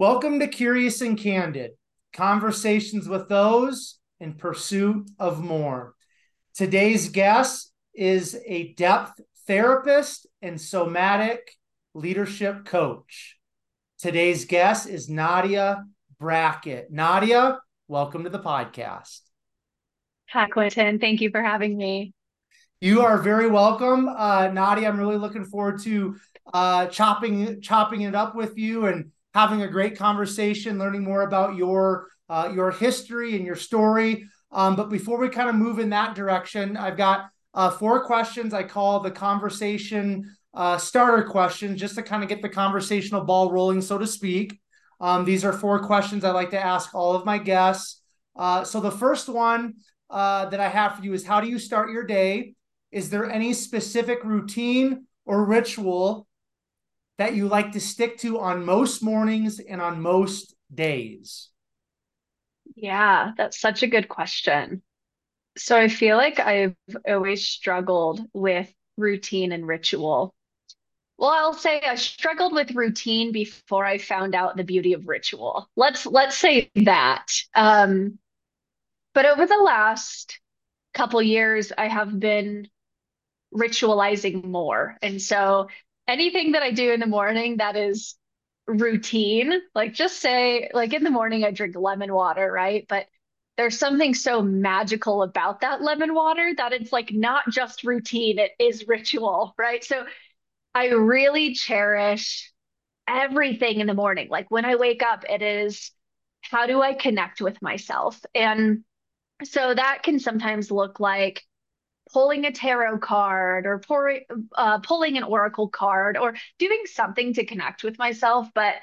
Welcome to Curious and Candid Conversations with those in pursuit of more. Today's guest is a depth therapist and somatic leadership coach. Today's guest is Nadia Brackett. Nadia, welcome to the podcast. Hi, Quentin. Thank you for having me. You are very welcome, uh, Nadia. I'm really looking forward to uh, chopping chopping it up with you and having a great conversation, learning more about your uh, your history and your story. Um, but before we kind of move in that direction, I've got uh, four questions I call the conversation uh, starter questions, just to kind of get the conversational ball rolling, so to speak. Um, these are four questions I like to ask all of my guests. Uh, so the first one uh, that I have for you is How do you start your day? Is there any specific routine or ritual that you like to stick to on most mornings and on most days? Yeah, that's such a good question. So I feel like I've always struggled with routine and ritual. Well, I'll say I struggled with routine before I found out the beauty of ritual. Let's let's say that. Um, but over the last couple years, I have been ritualizing more. And so anything that I do in the morning that is routine, like just say, like in the morning, I drink lemon water, right? But there's something so magical about that lemon water that it's like not just routine, it is ritual, right? So I really cherish everything in the morning. Like when I wake up, it is how do I connect with myself? And so that can sometimes look like pulling a tarot card or pour, uh, pulling an oracle card or doing something to connect with myself. But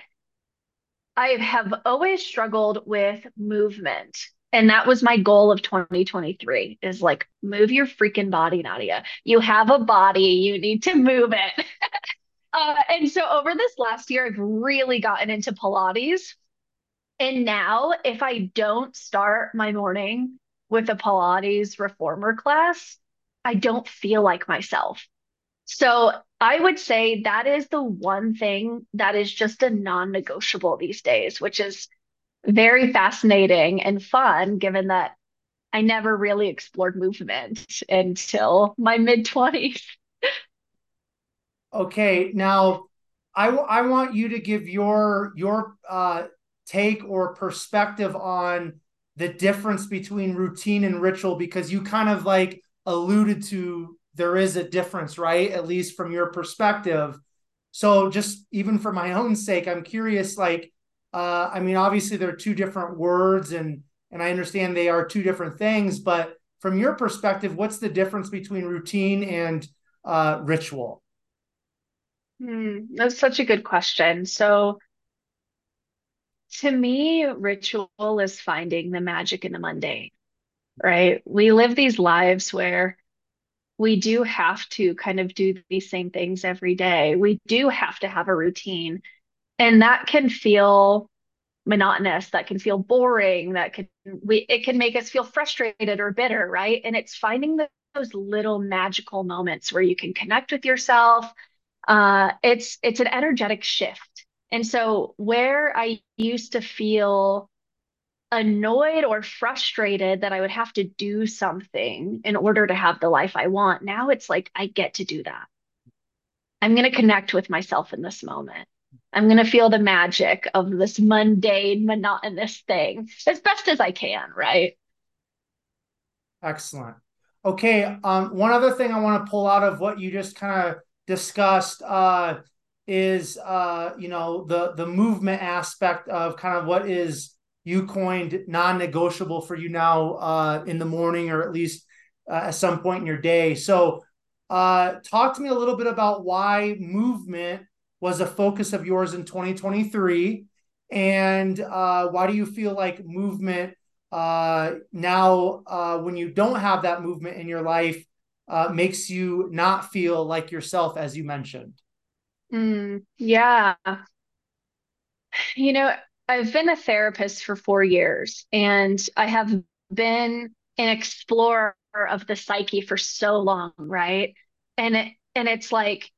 I have always struggled with movement. And that was my goal of 2023 is like move your freaking body, Nadia. You have a body, you need to move it. uh, and so over this last year, I've really gotten into Pilates. And now, if I don't start my morning with a Pilates reformer class, I don't feel like myself. So I would say that is the one thing that is just a non negotiable these days, which is very fascinating and fun, given that I never really explored movement until my mid 20s. Okay, now I, I want you to give your your uh, take or perspective on the difference between routine and ritual because you kind of like alluded to there is a difference, right? At least from your perspective. So just even for my own sake, I'm curious, like, uh, I mean, obviously there are two different words and and I understand they are two different things, but from your perspective, what's the difference between routine and uh, ritual? Hmm, that's such a good question. So to me, ritual is finding the magic in the mundane right? We live these lives where we do have to kind of do these same things every day. We do have to have a routine. And that can feel monotonous, that can feel boring, that can we it can make us feel frustrated or bitter, right? And it's finding the, those little magical moments where you can connect with yourself. Uh, it's it's an energetic shift. And so where I used to feel annoyed or frustrated that I would have to do something in order to have the life I want. Now it's like I get to do that. I'm going to connect with myself in this moment. I'm going to feel the magic of this mundane, monotonous thing as best as I can, right? Excellent. Okay. Um, one other thing I want to pull out of what you just kind of discussed uh, is, uh, you know, the the movement aspect of kind of what is you coined non-negotiable for you now uh, in the morning or at least uh, at some point in your day. So, uh, talk to me a little bit about why movement was a focus of yours in 2023, and uh, why do you feel like movement uh, now, uh, when you don't have that movement in your life, makes you not feel like yourself, as you mentioned? Mm, yeah. You know, I've been a therapist for four years and I have been an explorer of the psyche for so long, right? And it, and it's like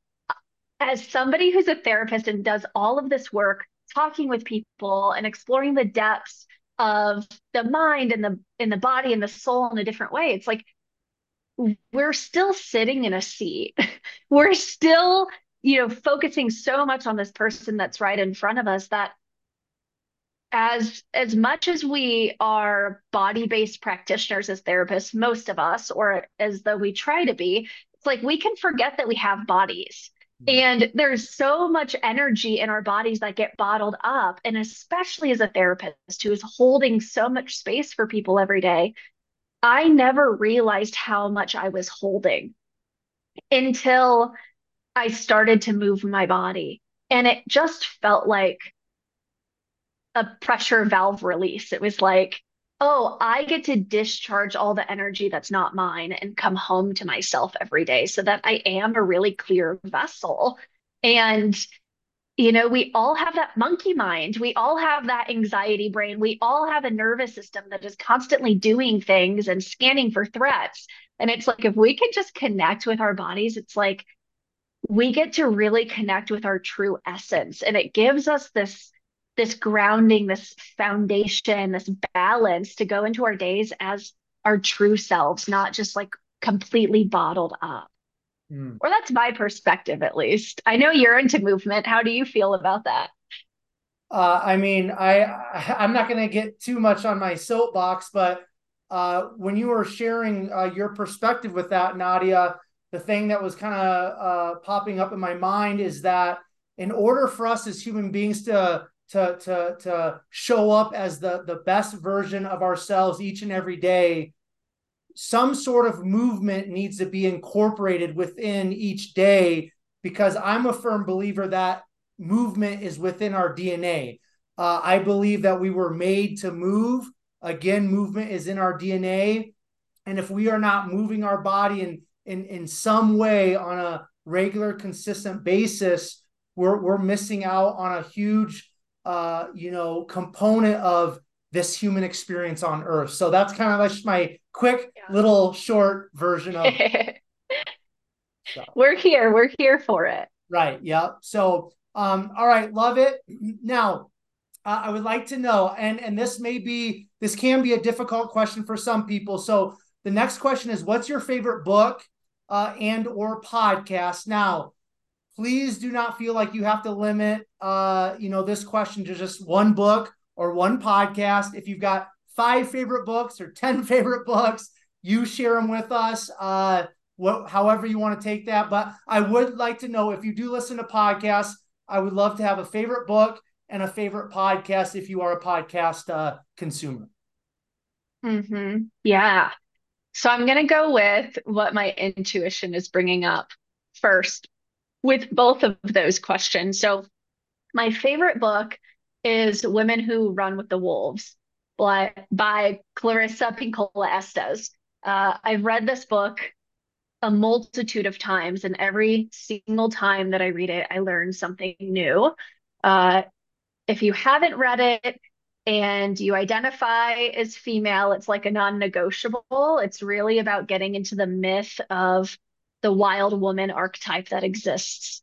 as somebody who's a therapist and does all of this work talking with people and exploring the depths of the mind and the in the body and the soul in a different way it's like we're still sitting in a seat we're still you know focusing so much on this person that's right in front of us that as as much as we are body-based practitioners as therapists most of us or as though we try to be it's like we can forget that we have bodies mm-hmm. and there's so much energy in our bodies that get bottled up and especially as a therapist who is holding so much space for people every day i never realized how much i was holding until i started to move my body and it just felt like a pressure valve release. It was like, oh, I get to discharge all the energy that's not mine and come home to myself every day so that I am a really clear vessel. And, you know, we all have that monkey mind. We all have that anxiety brain. We all have a nervous system that is constantly doing things and scanning for threats. And it's like, if we can just connect with our bodies, it's like we get to really connect with our true essence. And it gives us this this grounding, this foundation, this balance to go into our days as our true selves, not just like completely bottled up. Mm. Or that's my perspective, at least. I know you're into movement. How do you feel about that? Uh, I mean, I I'm not going to get too much on my soapbox, but uh, when you were sharing uh, your perspective with that, Nadia, the thing that was kind of uh, popping up in my mind is that in order for us as human beings to to to to show up as the the best version of ourselves each and every day some sort of movement needs to be incorporated within each day because i'm a firm believer that movement is within our dna uh, i believe that we were made to move. Again movement is in our dna and if we are not moving our body in in in some way on a regular consistent basis we're we're missing out on a huge uh, you know, component of this human experience on Earth. So that's kind of like my quick yeah. little short version of. so. We're here. We're here for it. Right. Yeah. So, um, all right, love it. Now, uh, I would like to know, and and this may be this can be a difficult question for some people. So the next question is, what's your favorite book uh, and or podcast? Now, please do not feel like you have to limit uh, you know this question to just one book or one podcast. If you've got five favorite books or 10 favorite books you share them with us uh, what, however you want to take that. But i would like to know if you do listen to podcasts i would love to have a favorite book and a favorite podcast if you are a podcast uh, consumer. Mm-hmm. yeah. So i'm going to go with what my intuition is bringing up first with both of those questions. So, my favorite book is Women Who Run with the Wolves by, by Clarissa Pinkola Estes. Uh, I've read this book a multitude of times, and every single time that I read it, I learn something new. Uh, if you haven't read it and you identify as female, it's like a non negotiable. It's really about getting into the myth of the wild woman archetype that exists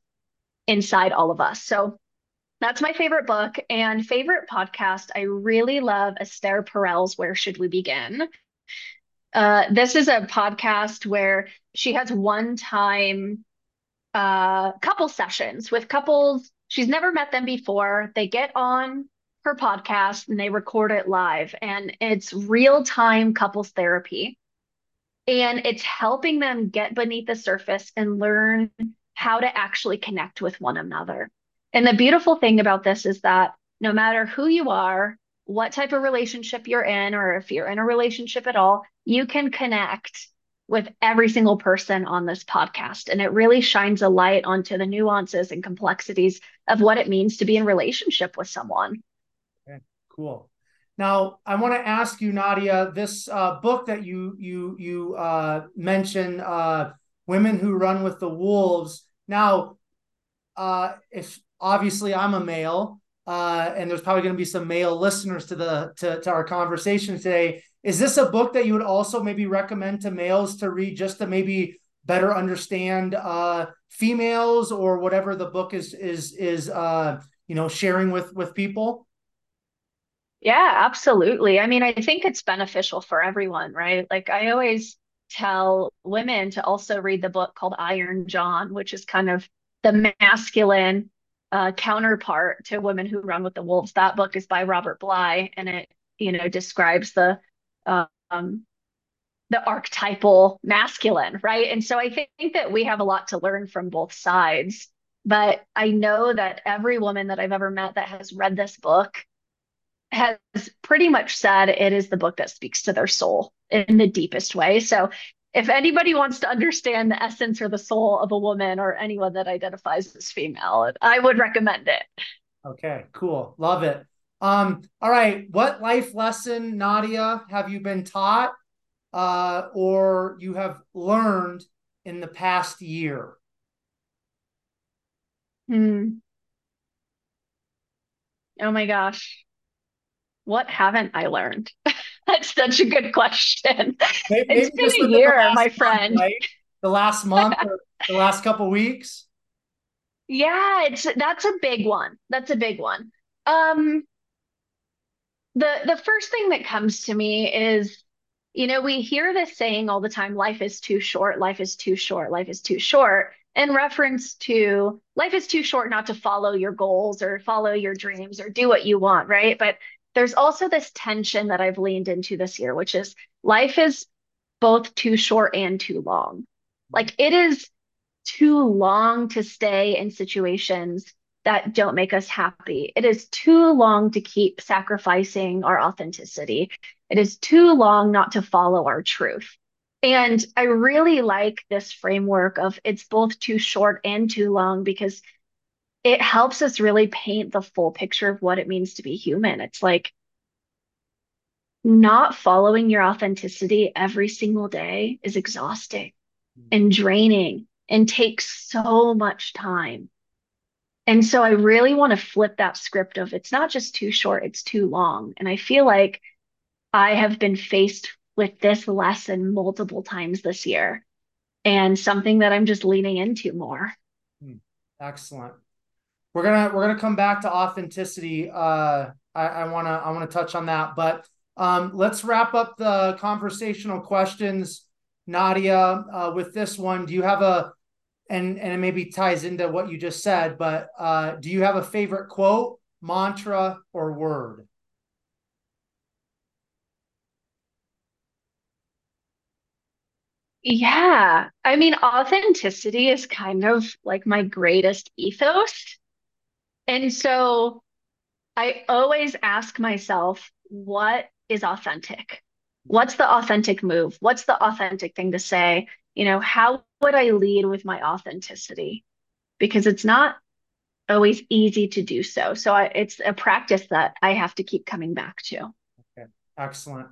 inside all of us. So that's my favorite book and favorite podcast. I really love Esther Perel's Where Should We Begin? Uh, this is a podcast where she has one time uh, couple sessions with couples. She's never met them before. They get on her podcast and they record it live, and it's real time couples therapy and it's helping them get beneath the surface and learn how to actually connect with one another. And the beautiful thing about this is that no matter who you are, what type of relationship you're in, or if you're in a relationship at all, you can connect with every single person on this podcast. And it really shines a light onto the nuances and complexities of what it means to be in relationship with someone. Okay, cool. Now, I want to ask you, Nadia, this uh, book that you you you uh, mentioned, uh, "Women Who Run with the Wolves." Now, uh, if obviously I'm a male, uh, and there's probably going to be some male listeners to the to, to our conversation today. Is this a book that you would also maybe recommend to males to read, just to maybe better understand uh, females or whatever the book is is is uh, you know sharing with with people? Yeah, absolutely. I mean, I think it's beneficial for everyone, right? Like I always tell women to also read the book called Iron John, which is kind of the masculine uh, counterpart to Women Who Run with the Wolves. That book is by Robert Bly, and it you know describes the um, the archetypal masculine, right? And so I think that we have a lot to learn from both sides. But I know that every woman that I've ever met that has read this book has pretty much said it is the book that speaks to their soul in the deepest way. So if anybody wants to understand the essence or the soul of a woman or anyone that identifies as female, I would recommend it. Okay, cool. Love it. Um, all right. What life lesson, Nadia, have you been taught uh, or you have learned in the past year? Hmm. Oh my gosh. What haven't I learned? That's such a good question. Maybe, it's been a year, my friend. Month, right? The last month or the last couple weeks? Yeah, it's that's a big one. That's a big one. Um the the first thing that comes to me is you know, we hear this saying all the time life is too short, life is too short, life is too short, in reference to life is too short not to follow your goals or follow your dreams or do what you want, right? But there's also this tension that I've leaned into this year, which is life is both too short and too long. Like it is too long to stay in situations that don't make us happy. It is too long to keep sacrificing our authenticity. It is too long not to follow our truth. And I really like this framework of it's both too short and too long because it helps us really paint the full picture of what it means to be human. It's like not following your authenticity every single day is exhausting and draining and takes so much time. And so I really want to flip that script of it's not just too short, it's too long. And I feel like I have been faced with this lesson multiple times this year and something that I'm just leaning into more. Hmm. Excellent. We're gonna we're gonna come back to authenticity. Uh, I, I wanna I wanna touch on that, but um, let's wrap up the conversational questions, Nadia, uh, with this one. Do you have a and and it maybe ties into what you just said, but uh, do you have a favorite quote, mantra, or word? Yeah, I mean, authenticity is kind of like my greatest ethos. And so I always ask myself, what is authentic? What's the authentic move? What's the authentic thing to say? You know, how would I lead with my authenticity? Because it's not always easy to do so. So I, it's a practice that I have to keep coming back to. Okay, excellent.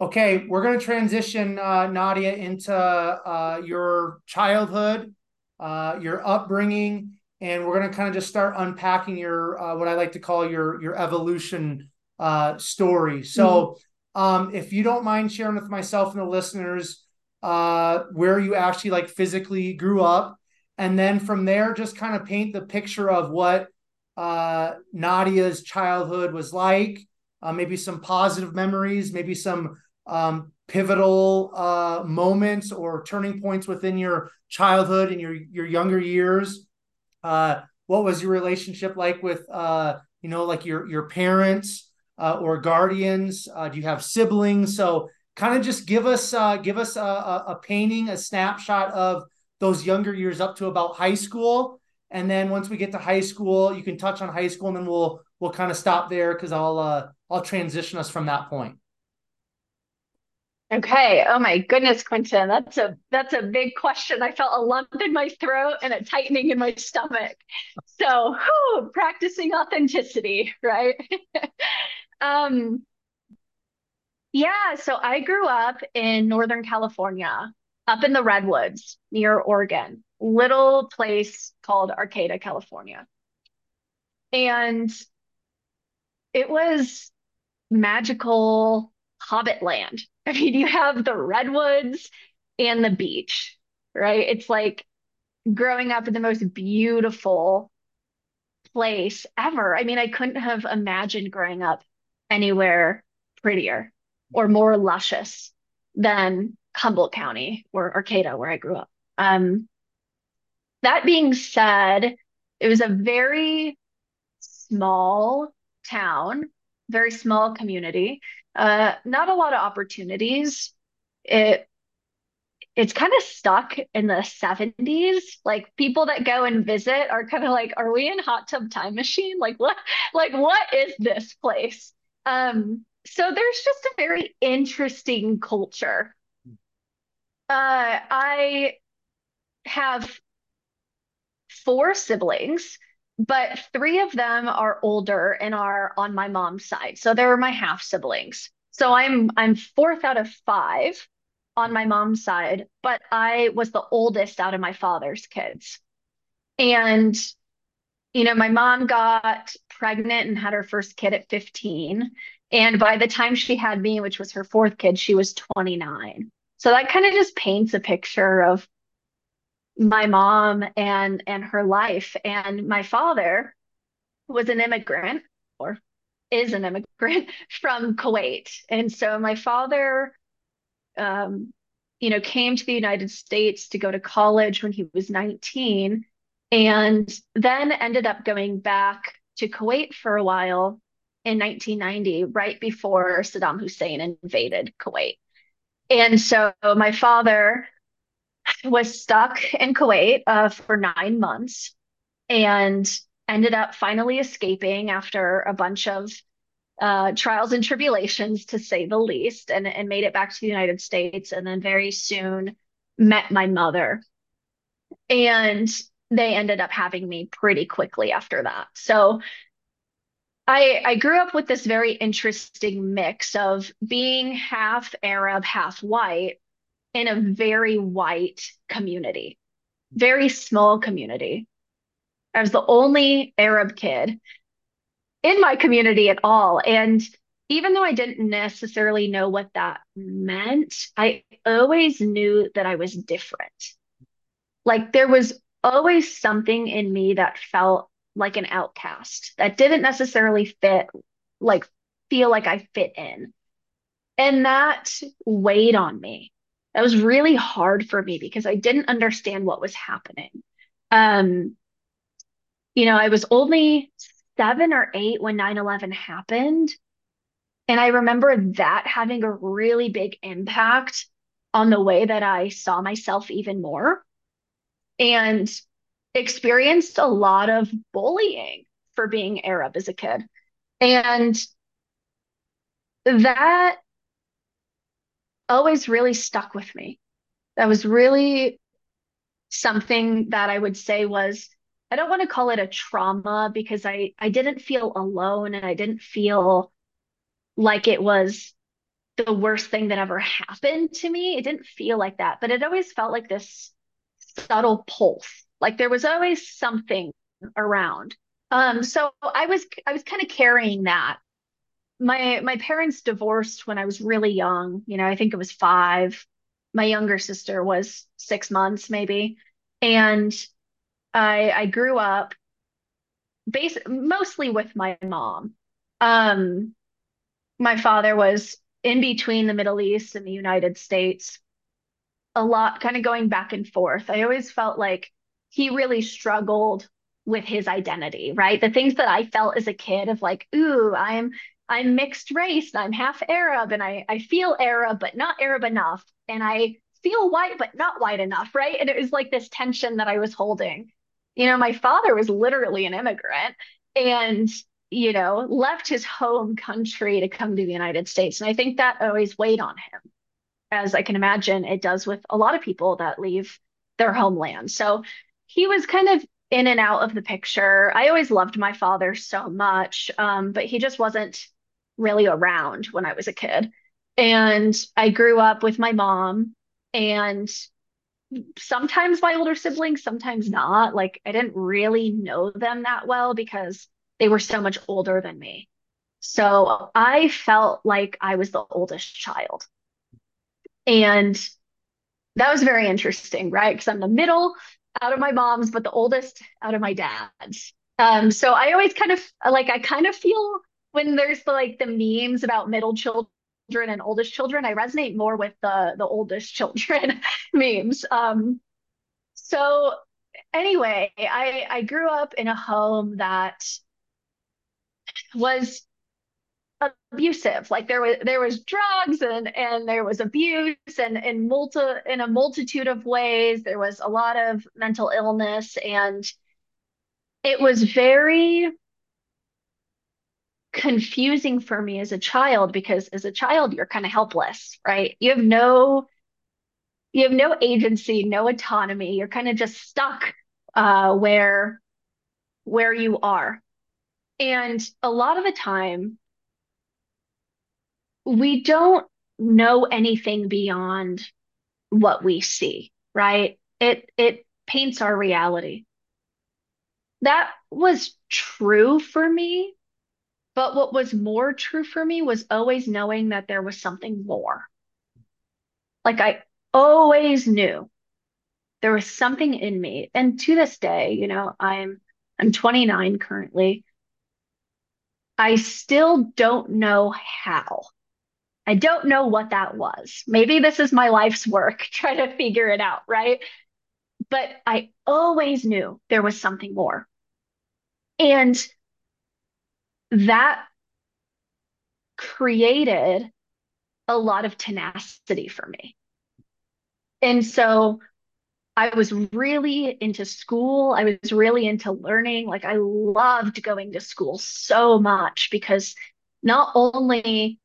Okay, we're going to transition uh, Nadia into uh, your childhood, uh, your upbringing, and we're going to kind of just start unpacking your uh, what I like to call your your evolution uh, story. So, mm-hmm. um, if you don't mind sharing with myself and the listeners uh, where you actually like physically grew up. And then from there, just kind of paint the picture of what uh, Nadia's childhood was like, uh, maybe some positive memories, maybe some um, pivotal uh, moments or turning points within your childhood and your your younger years. Uh, what was your relationship like with uh, you know like your your parents uh, or guardians? Uh, do you have siblings? So kind of just give us uh, give us a, a, a, painting, a snapshot of those younger years up to about high school, and then once we get to high school, you can touch on high school, and then we'll we'll kind of stop there because I'll I'll transition us from that point. Okay. Oh my goodness, Quentin, that's a that's a big question. I felt a lump in my throat and a tightening in my stomach. So, whew, practicing authenticity, right? um, yeah, so I grew up in Northern California, up in the Redwoods near Oregon, little place called Arcata, California. And it was magical hobbit land. I mean, you have the redwoods and the beach, right? It's like growing up in the most beautiful place ever. I mean, I couldn't have imagined growing up anywhere prettier or more luscious than Humboldt County or Arcata, where I grew up. Um, that being said, it was a very small town, very small community, uh, not a lot of opportunities. It it's kind of stuck in the 70s. Like people that go and visit are kind of like, are we in hot tub time machine? Like what like what is this place? Um, so there's just a very interesting culture. Uh, I have four siblings, but three of them are older and are on my mom's side. So they're my half siblings. So I'm I'm fourth out of five on my mom's side, but I was the oldest out of my father's kids. And you know, my mom got pregnant and had her first kid at 15. And by the time she had me, which was her fourth kid, she was 29. So that kind of just paints a picture of my mom and and her life. And my father was an immigrant or is an immigrant from Kuwait. And so my father um, you know, came to the United States to go to college when he was 19 and then ended up going back to Kuwait for a while in 1990, right before Saddam Hussein invaded Kuwait. And so my father was stuck in Kuwait uh, for nine months and ended up finally escaping after a bunch of uh, trials and tribulations, to say the least, and, and made it back to the United States. And then very soon met my mother. And they ended up having me pretty quickly after that. So I, I grew up with this very interesting mix of being half Arab, half white in a very white community, very small community. I was the only Arab kid in my community at all. And even though I didn't necessarily know what that meant, I always knew that I was different. Like there was always something in me that felt like an outcast that didn't necessarily fit, like feel like I fit in. And that weighed on me. That was really hard for me because I didn't understand what was happening. Um, you know, I was only seven or eight when 9 11 happened. And I remember that having a really big impact on the way that I saw myself even more and experienced a lot of bullying for being Arab as a kid. And that always really stuck with me. That was really something that I would say was, I don't want to call it a trauma because I, I didn't feel alone and I didn't feel like it was the worst thing that ever happened to me. It didn't feel like that, but it always felt like this subtle pulse. Like there was always something around. Um, so I was I was kind of carrying that my my parents divorced when I was really young. You know, I think it was five. My younger sister was six months, maybe. And I I grew up base mostly with my mom. Um, my father was in between the Middle East and the United States, a lot kind of going back and forth. I always felt like he really struggled with his identity, right? The things that I felt as a kid of like, ooh, I'm I'm mixed race, and I'm half Arab, and I, I feel Arab, but not Arab enough. And I feel white, but not white enough, right? And it was like this tension that I was holding. You know, my father was literally an immigrant and, you know, left his home country to come to the United States. And I think that always weighed on him, as I can imagine it does with a lot of people that leave their homeland. So he was kind of in and out of the picture. I always loved my father so much, um, but he just wasn't really around when I was a kid. And I grew up with my mom and sometimes my older siblings, sometimes not. Like I didn't really know them that well because they were so much older than me. So I felt like I was the oldest child. And that was very interesting, right? Because I'm the middle out of my mom's, but the oldest out of my dad's. Um, so I always kind of like I kind of feel when there's the, like the memes about middle children and oldest children, I resonate more with the the oldest children memes. Um, so anyway, I I grew up in a home that was abusive like there was there was drugs and and there was abuse and in multi in a multitude of ways there was a lot of mental illness and it was very confusing for me as a child because as a child you're kind of helpless right you have no you have no agency no autonomy you're kind of just stuck uh, where where you are and a lot of the time we don't know anything beyond what we see, right? It it paints our reality. That was true for me, but what was more true for me was always knowing that there was something more. Like I always knew there was something in me. And to this day, you know, I'm I'm 29 currently. I still don't know how. I don't know what that was. Maybe this is my life's work, trying to figure it out, right? But I always knew there was something more. And that created a lot of tenacity for me. And so I was really into school. I was really into learning. Like I loved going to school so much because not only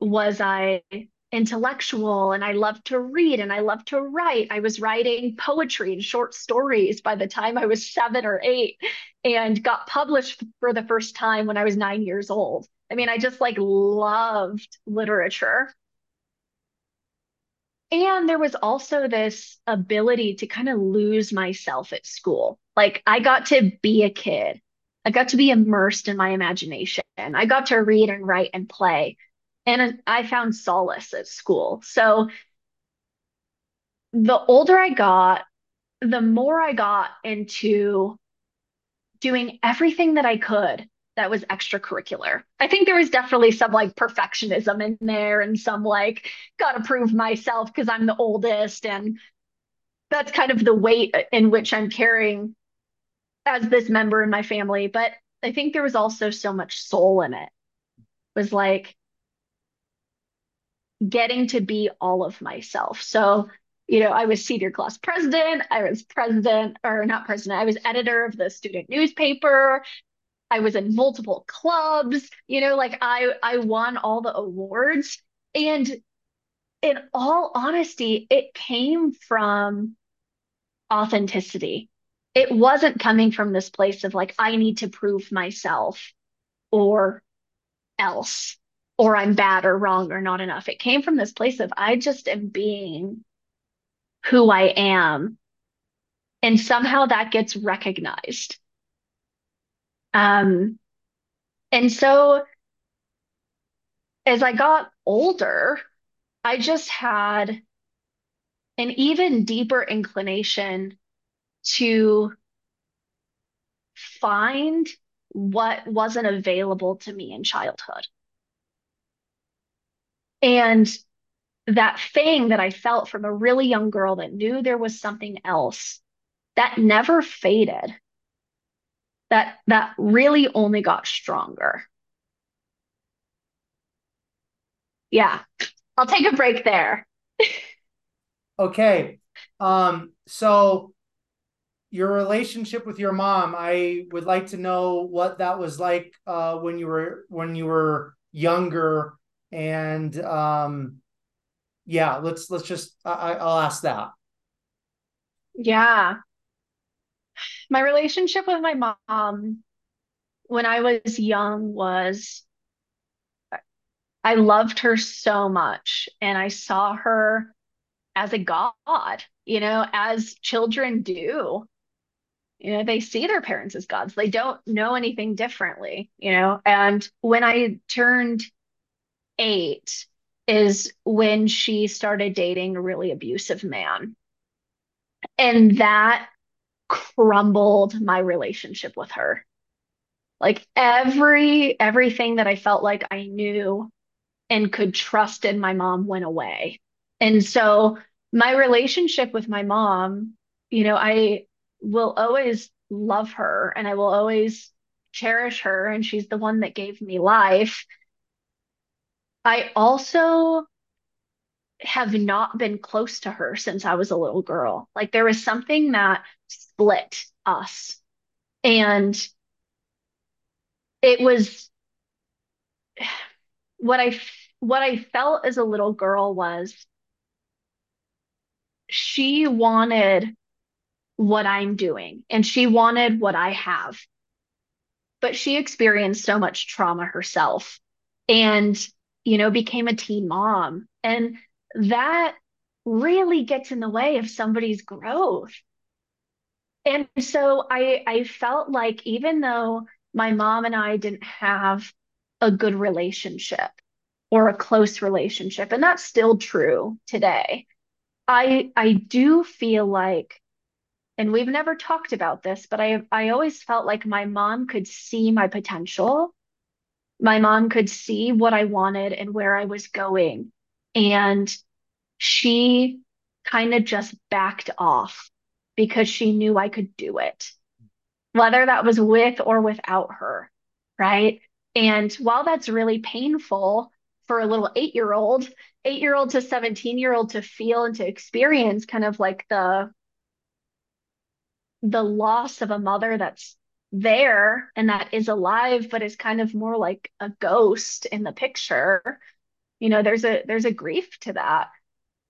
was I intellectual and I loved to read and I loved to write. I was writing poetry and short stories by the time I was seven or eight and got published for the first time when I was nine years old. I mean, I just like loved literature. And there was also this ability to kind of lose myself at school. Like I got to be a kid. I got to be immersed in my imagination. I got to read and write and play and I found solace at school. So the older I got, the more I got into doing everything that I could that was extracurricular. I think there was definitely some like perfectionism in there and some like gotta prove myself because I'm the oldest and that's kind of the weight in which I'm carrying as this member in my family. But I think there was also so much soul in it. it was like getting to be all of myself. So, you know, I was senior class president, I was president, or not president, I was editor of the student newspaper. I was in multiple clubs, you know, like I I won all the awards. And in all honesty, it came from authenticity. It wasn't coming from this place of like, I need to prove myself or else or I'm bad or wrong or not enough. It came from this place of I just am being who I am. And somehow that gets recognized. Um, and so as I got older, I just had an even deeper inclination to find what wasn't available to me in childhood. And that thing that I felt from a really young girl that knew there was something else that never faded. That that really only got stronger. Yeah. I'll take a break there. okay. Um so your relationship with your mom, I would like to know what that was like uh when you were when you were younger and um yeah let's let's just I, i'll ask that. Yeah. My relationship with my mom when i was young was i loved her so much and i saw her as a god you know as children do. You know they see their parents as gods. They don't know anything differently you know? And when i turned eight is when she started dating a really abusive man. And that crumbled my relationship with her. Like every everything that I felt like I knew and could trust in my mom went away. And so my relationship with my mom, you know, I will always love her and I will always cherish her and she's the one that gave me life. I also have not been close to her since I was a little girl. Like there was something that split us. And it was what I what I felt as a little girl was she wanted what I'm doing and she wanted what I have. But she experienced so much trauma herself and, you know, became a teen mom. And that really gets in the way of somebody's growth. And so I I felt like even though my mom and I didn't have a good relationship or a close relationship, and that's still true today. I I do feel like, and we've never talked about this, but I I always felt like my mom could see my potential. My mom could see what I wanted and where I was going. And she kind of just backed off because she knew I could do it, whether that was with or without her, right? And while that's really painful for a little eight year old, eight year old to 17 year old to feel and to experience kind of like the the loss of a mother that's there and that is alive but is kind of more like a ghost in the picture you know there's a there's a grief to that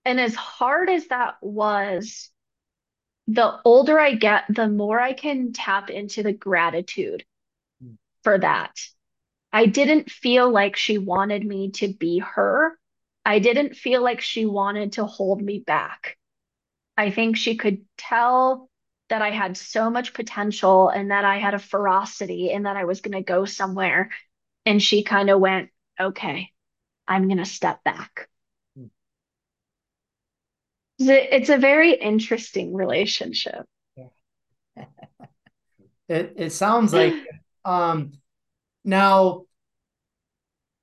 and as hard as that was the older i get the more i can tap into the gratitude hmm. for that I didn't feel like she wanted me to be her. I didn't feel like she wanted to hold me back. I think she could tell that I had so much potential and that I had a ferocity and that I was going to go somewhere. And she kind of went, okay, I'm going to step back. It's a very interesting relationship. it, it sounds like um, now,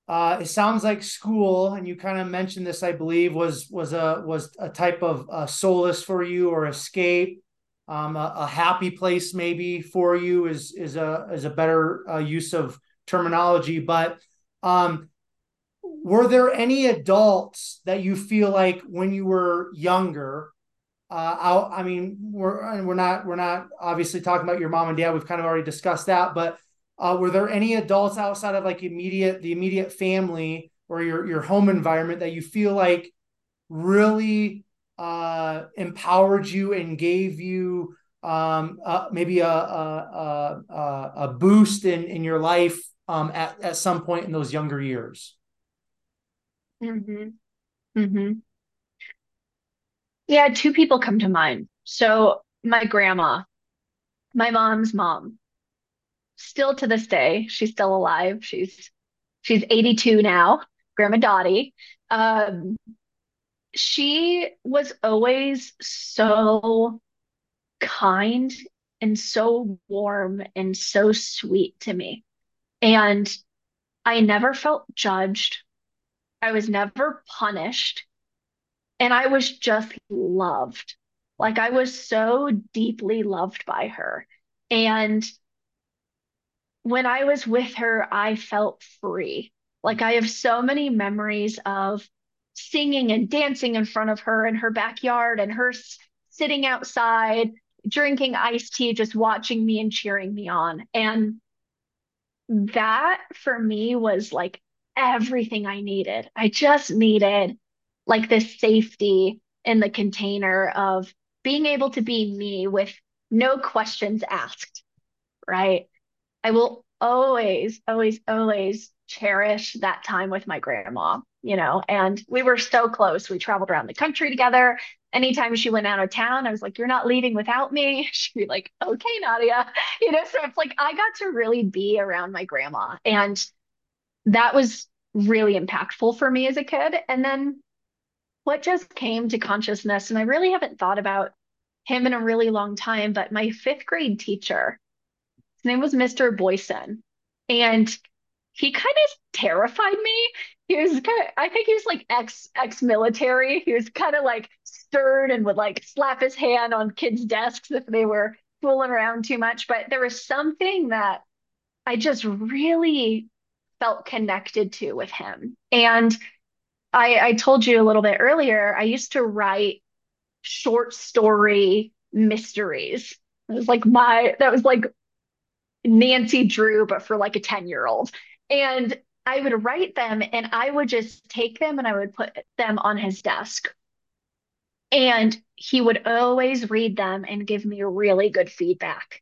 uh, it sounds like school, and you kind of mentioned this, I believe, was was a was a type of uh, solace for you or escape, um, a, a, happy place maybe for you is is a is a better uh, use of terminology. But um, were there any adults that you feel like when you were younger? Uh, I, I mean, we're we're not we're not obviously talking about your mom and dad. We've kind of already discussed that, but uh, were there any adults outside of like immediate the immediate family or your your home environment that you feel like really uh, empowered you and gave you um, uh, maybe a, a, a, a boost in in your life um, at at some point in those younger years? Mm-hmm. Mm-hmm. Yeah, two people come to mind. So my grandma, my mom's mom, still to this day, she's still alive. She's she's 82 now, Grandma Dottie. Um, she was always so kind and so warm and so sweet to me. And I never felt judged. I was never punished. And I was just loved. Like I was so deeply loved by her. And when I was with her, I felt free. Like I have so many memories of singing and dancing in front of her in her backyard and her sitting outside drinking iced tea, just watching me and cheering me on. And that for me was like everything I needed. I just needed like this safety in the container of being able to be me with no questions asked, right? I will always, always, always cherish that time with my grandma, you know, and we were so close. We traveled around the country together. Anytime she went out of town, I was like, You're not leaving without me. She'd be like, Okay, Nadia. You know, so it's like I got to really be around my grandma. And that was really impactful for me as a kid. And then what just came to consciousness, and I really haven't thought about him in a really long time, but my fifth grade teacher, name was Mr. Boyson. And he kind of terrified me. He was kind of, I think he was like ex ex military. He was kind of like stern and would like slap his hand on kids' desks if they were fooling around too much. But there was something that I just really felt connected to with him. And I, I told you a little bit earlier, I used to write short story mysteries. It was like my, that was like Nancy Drew, but for like a 10 year old. And I would write them and I would just take them and I would put them on his desk. And he would always read them and give me really good feedback.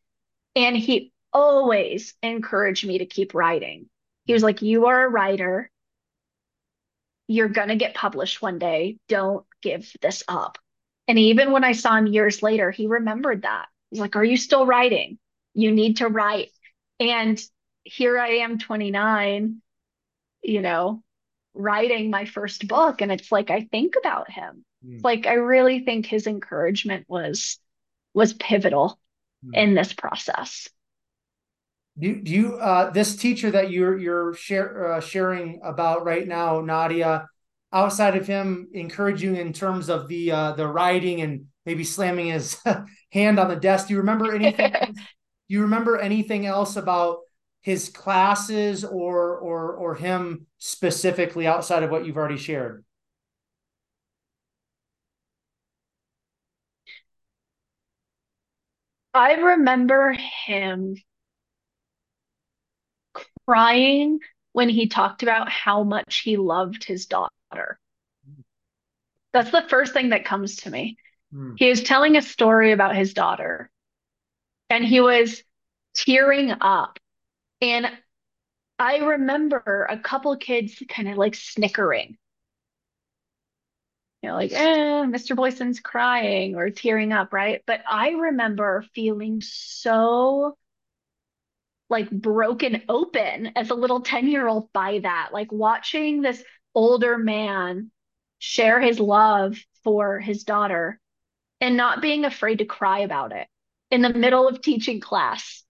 And he always encouraged me to keep writing. He was like, You are a writer. You're going to get published one day. Don't give this up. And even when I saw him years later, he remembered that. He's like, Are you still writing? You need to write. And here I am, 29, you know, writing my first book. And it's like, I think about him. Mm. Like, I really think his encouragement was was pivotal mm. in this process. Do, do you uh, this teacher that you're you're share, uh, sharing about right now, Nadia? Outside of him encouraging in terms of the uh, the writing and maybe slamming his hand on the desk, do you remember anything? do you remember anything else about his classes or or or him specifically outside of what you've already shared? I remember him crying when he talked about how much he loved his daughter. That's the first thing that comes to me. Mm. He was telling a story about his daughter and he was tearing up and I remember a couple kids kind of like snickering. You know, like, eh, Mr. Boyson's crying or tearing up, right? But I remember feeling so like broken open as a little 10 year old by that, like watching this older man share his love for his daughter and not being afraid to cry about it in the middle of teaching class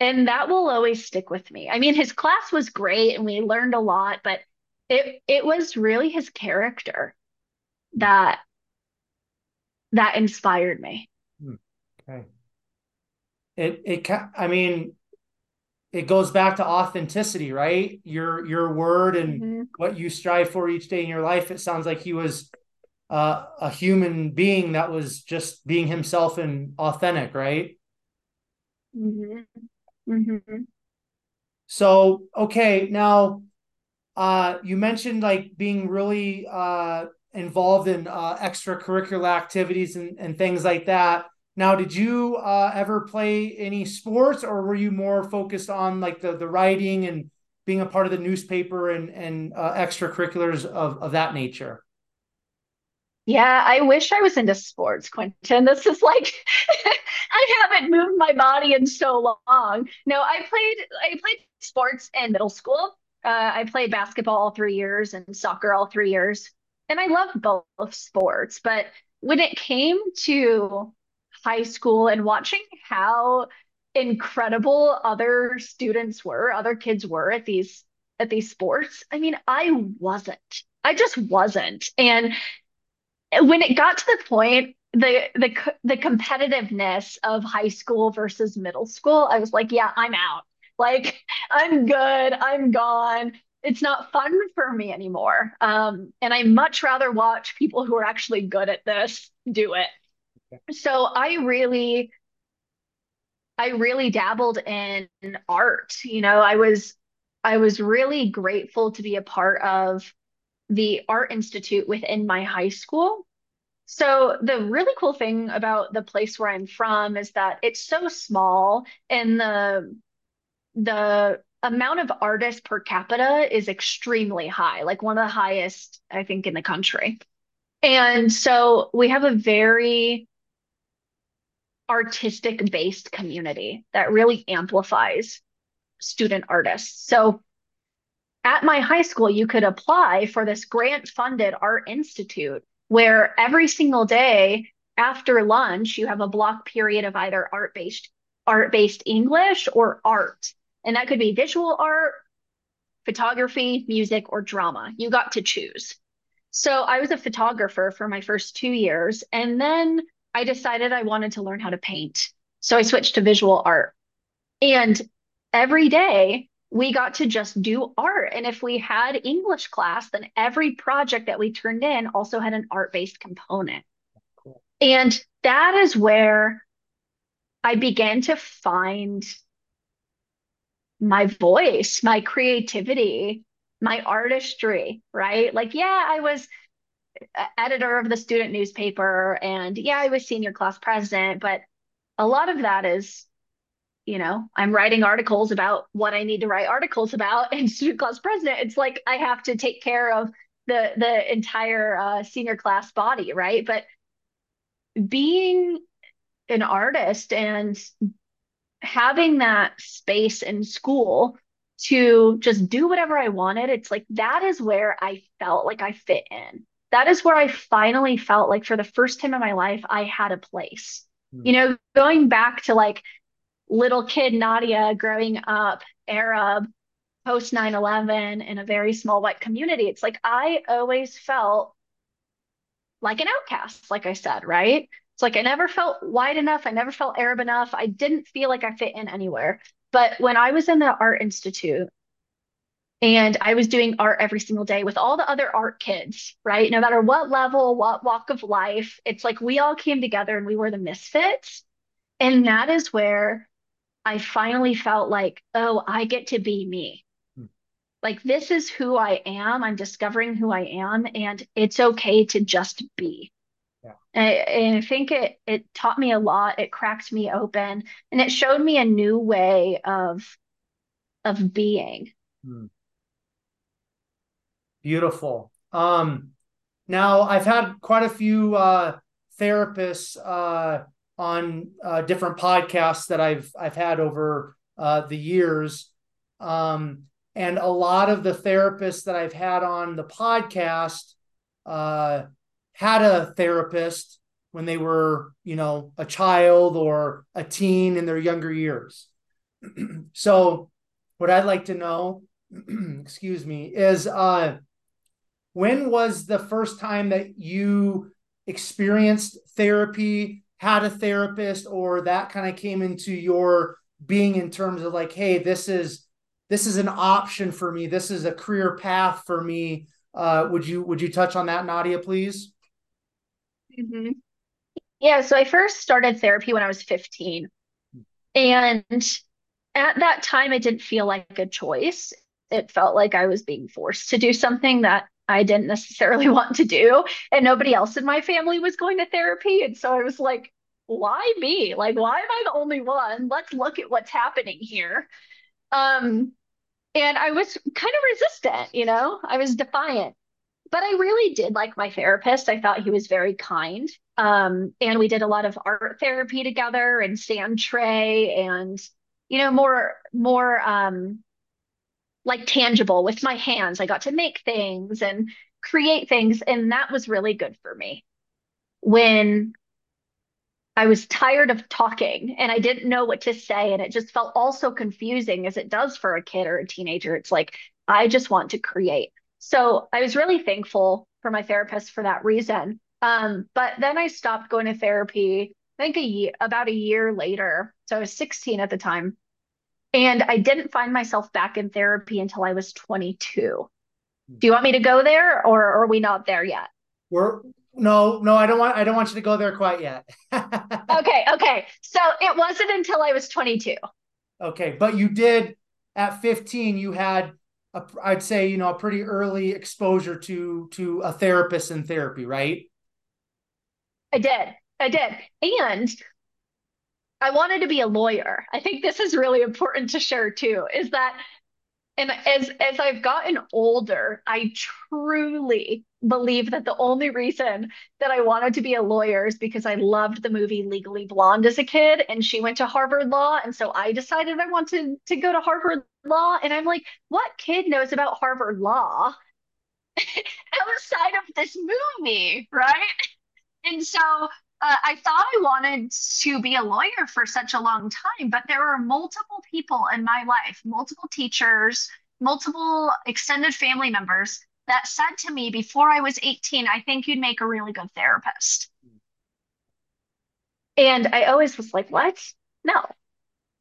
and that will always stick with me. I mean, his class was great and we learned a lot, but it it was really his character that that inspired me. Hmm. Okay. It it I mean, it goes back to authenticity, right? Your your word and mm-hmm. what you strive for each day in your life. It sounds like he was uh, a human being that was just being himself and authentic, right? Mm-hmm. Mm-hmm. So, okay, now uh, you mentioned like being really uh, involved in uh, extracurricular activities and, and things like that. Now, did you uh, ever play any sports, or were you more focused on like the the writing and being a part of the newspaper and and uh, extracurriculars of of that nature? Yeah, I wish I was into sports, Quentin. This is like I haven't moved my body in so long. No, I played I played sports in middle school. Uh, I played basketball all three years and soccer all three years, and I love both sports. But when it came to high school and watching how incredible other students were, other kids were at these at these sports, I mean, I wasn't. I just wasn't. And when it got to the point the the the competitiveness of high school versus middle school i was like yeah i'm out. Like i'm good. I'm gone. It's not fun for me anymore. Um, and i much rather watch people who are actually good at this do it. Okay. so i really i really dabbled in art you know? I was i was really grateful to be a part of the art institute within my high school. So the really cool thing about the place where I'm from is that it's so small and the the amount of artists per capita is extremely high, like one of the highest, I think, in the country. And so we have a very artistic based community that really amplifies student artists. So at my high school, you could apply for this grant funded art institute where every single day after lunch, you have a block period of either art based art based English or art. And that could be visual art, photography, music, or drama. You got to choose. So I was a photographer for my first two years. And then I decided I wanted to learn how to paint. So I switched to visual art. And every day we got to just do art. And if we had English class, then every project that we turned in also had an art based component. Cool. And that is where I began to find my voice, my creativity, my artistry, right? Like, yeah, I was editor of the student newspaper and yeah, I was senior class president, but a lot of that is, you know, I'm writing articles about what I need to write articles about and student class president. It's like I have to take care of the the entire uh, senior class body, right? But being an artist and having that space in school to just do whatever I wanted, it's like that is where I felt like I fit in. That is where I finally felt like for the first time in my life, I had a place. Mm. You know, going back to like little kid Nadia growing up Arab post 9 11 in a very small white community, it's like I always felt like an outcast, like I said, right? It's like I never felt white enough. I never felt Arab enough. I didn't feel like I fit in anywhere. But when I was in the art institute and I was doing art every single day with all the other art kids, right? No matter what level, what walk of life, it's like we all came together and we were the misfits. And that is where I finally felt like, oh, I get to be me. Hmm. Like, this is who I am. I'm discovering who I am, and it's okay to just be. Yeah. And, I think it it taught me a lot. It cracked me open, and it showed me a new way of of being. Hmm. Beautiful. Um, now I've had quite a few uh, therapists uh, on uh, different podcasts that I've I've had over uh, the years, um, and a lot of the therapists that I've had on the podcast uh, had a therapist when they were, you know, a child or a teen in their younger years. so, what I'd like to know, excuse me, is uh, when was the first time that you experienced therapy, had a therapist, or that kind of came into your being in terms of like, hey, this is this is an option for me. This is a career path for me. Uh, would you would you touch on that, Nadia, please? Mm-hmm. Yeah, so I first started therapy when I was 15. And at that time, it didn't feel like a choice. It felt like I was being forced to do something that I didn't necessarily want to do. And nobody else in my family was going to therapy. And so I was like, why me? Like, why am I the only one? Let's look at what's happening here. Um, and I was kind of resistant, you know, I was defiant but I really did like my therapist. I thought he was very kind. Um, and we did a lot of art therapy together and sand tray and, you know, more, more, um, like tangible with my hands. I got to make things and create things. And that was really good for me. When I was tired of talking and I didn't know what to say. And it just felt all so confusing as it does for a kid or a teenager. It's like, I just want to create. So I was really thankful for my therapist for that reason. Um, but then I stopped going to therapy, I think a year, about a year later. So I was 16 at the time. And I didn't find myself back in therapy until I was 22. Hmm. Do you want me to go there or, are we not there yet? We're no, no, I don't want I don't want you to go there quite yet. okay, okay. So it wasn't until I was 22. Okay, but you did at 15 you had a, I'd say you know a pretty early exposure to to a therapist and therapy, right? I did. I did. And I wanted to be a lawyer. I think this is really important to share too is that and as as I've gotten older, I truly believe that the only reason that I wanted to be a lawyer is because I loved the movie Legally Blonde as a kid and she went to Harvard Law and so I decided I wanted to go to Harvard Law and I'm like what kid knows about Harvard Law outside of this movie right and so uh, I thought I wanted to be a lawyer for such a long time but there were multiple people in my life multiple teachers multiple extended family members that said to me before I was 18, I think you'd make a really good therapist. And I always was like, what? No, I'm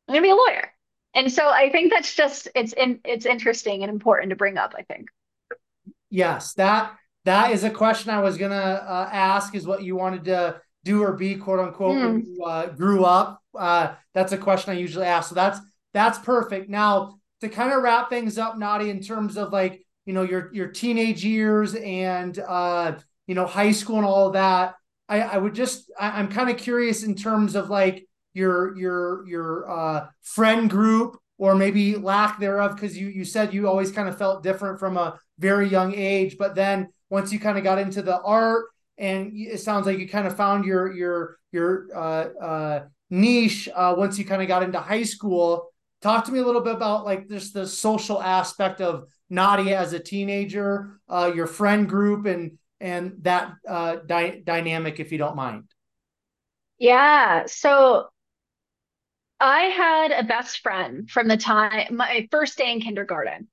gonna be a lawyer. And so I think that's just it's in it's interesting and important to bring up, I think. Yes, that that is a question I was gonna uh, ask is what you wanted to do or be quote unquote mm. you uh, grew up. Uh, that's a question I usually ask. So that's that's perfect. Now to kind of wrap things up, Nadia, in terms of like you know your your teenage years and uh, you know high school and all of that. I, I would just I, am kind of curious in terms of like your your your uh, friend group or maybe lack thereof because you you said you always kind of felt different from a very young age, but then once you kind of got into the art and it sounds like you kind of found your your your uh, uh, niche uh, once you kind of got into high school. Talk to me a little bit about like just the social aspect of Nadia as a teenager, uh, your friend group, and and that uh, dy- dynamic, if you don't mind. Yeah. So I had a best friend from the time my first day in kindergarten.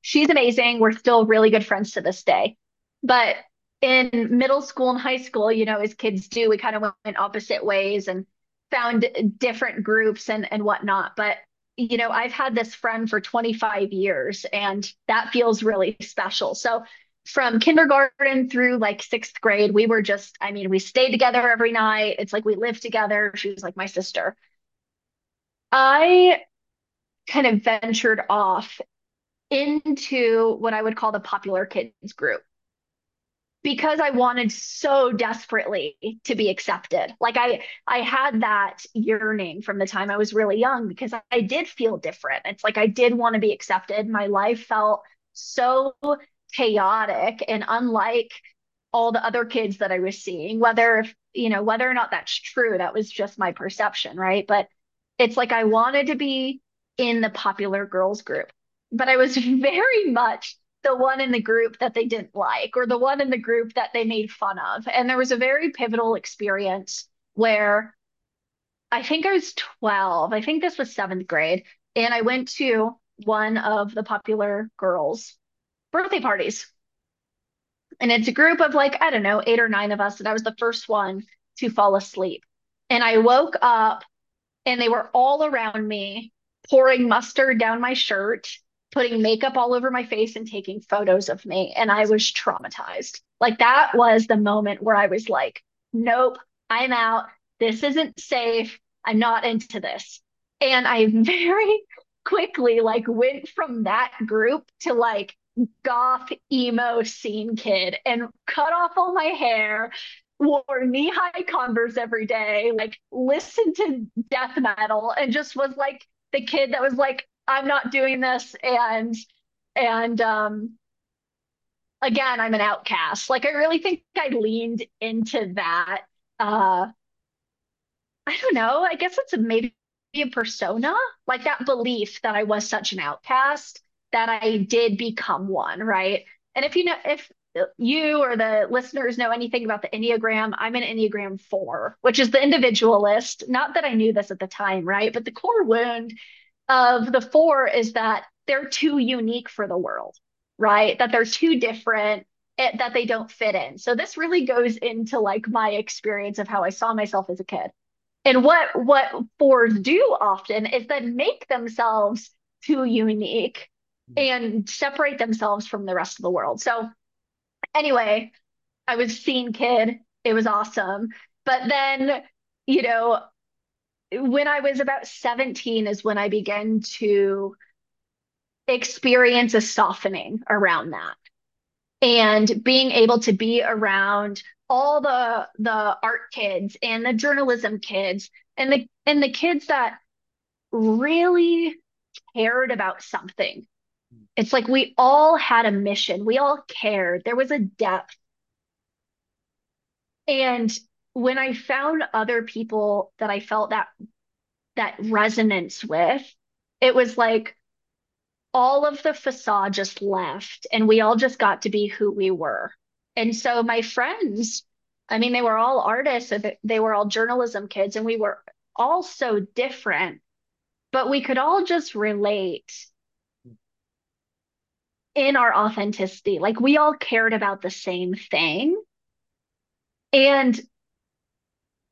She's amazing. We're still really good friends to this day. But in middle school and high school, you know, as kids do, we kind of went opposite ways and found different groups and and whatnot. But you know, I've had this friend for 25 years and that feels really special. So from kindergarten through like sixth grade, we were just, I mean, we stayed together every night. It's like we lived together. She was like my sister. I kind of ventured off into what I would call the popular kids group because I wanted so desperately to be accepted. Like I I had that yearning from the time I was really young because I did feel different. It's like I did want to be accepted. My life felt so chaotic and unlike all the other kids that I was seeing, whether you know, whether or not that's true, that was just my perception, right? But it's like I wanted to be in the popular girls group. But I was very much the one in the group that they didn't like or the one in the group that they made fun of. And there was a very pivotal experience where I think I was 12. I think this was seventh grade. And I went to one of the popular girls' birthday parties. And it's a group of like, I don't know, eight or nine of us. And I was the first one to fall asleep. And I woke up and they were all around me, pouring mustard down my shirt putting makeup all over my face and taking photos of me. And I was traumatized. Like that was the moment where I was like, nope, I'm out. This isn't safe. I'm not into this. And I very quickly like went from that group to like goth emo scene kid and cut off all my hair wore knee-high converse every day like listened to death metal and just was like the kid that was like I'm not doing this and and um again I'm an outcast. Like I really think I leaned into that uh I don't know, I guess it's a, maybe a persona, like that belief that I was such an outcast that I did become one, right? And if you know if you or the listeners know anything about the Enneagram, I'm an Enneagram 4, which is the individualist. Not that I knew this at the time, right? But the core wound of the four is that they're too unique for the world, right? That they're too different, it, that they don't fit in. So this really goes into like my experience of how I saw myself as a kid. And what what fours do often is then make themselves too unique hmm. and separate themselves from the rest of the world. So anyway, I was scene kid. It was awesome. But then, you know, when I was about 17 is when I began to experience a softening around that. And being able to be around all the the art kids and the journalism kids and the and the kids that really cared about something It's like we all had a mission. We all cared. There was a depth. And when I found other people that I felt that that resonance with, it was like all of the facade just left and we all just got to be who we were. And so my friends, I mean, they were all artists, they were all journalism kids, and we were all so different, but we could all just relate in our authenticity. Like we all cared about the same thing. And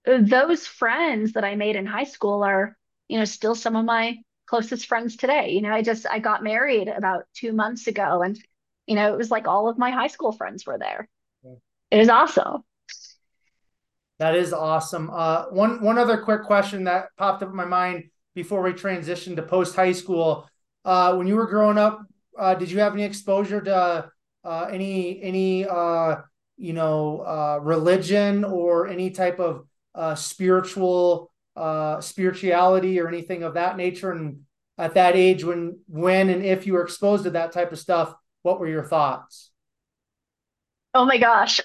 those friends that I made in high school are, you know, still some of my closest friends today. You know, I just I got married about two months ago and you know, it was like all of my high school friends were there. Yeah. It was awesome. That is awesome. Uh, one one other quick question that popped up in my mind before we transitioned to post high school. Uh, when you were growing up, uh, did you have any exposure to uh, any any uh, you know uh, religion or any type of uh, spiritual uh, spirituality or anything of that nature? And at that age, when when and if you were exposed to that type of stuff, what were your thoughts? Oh my gosh.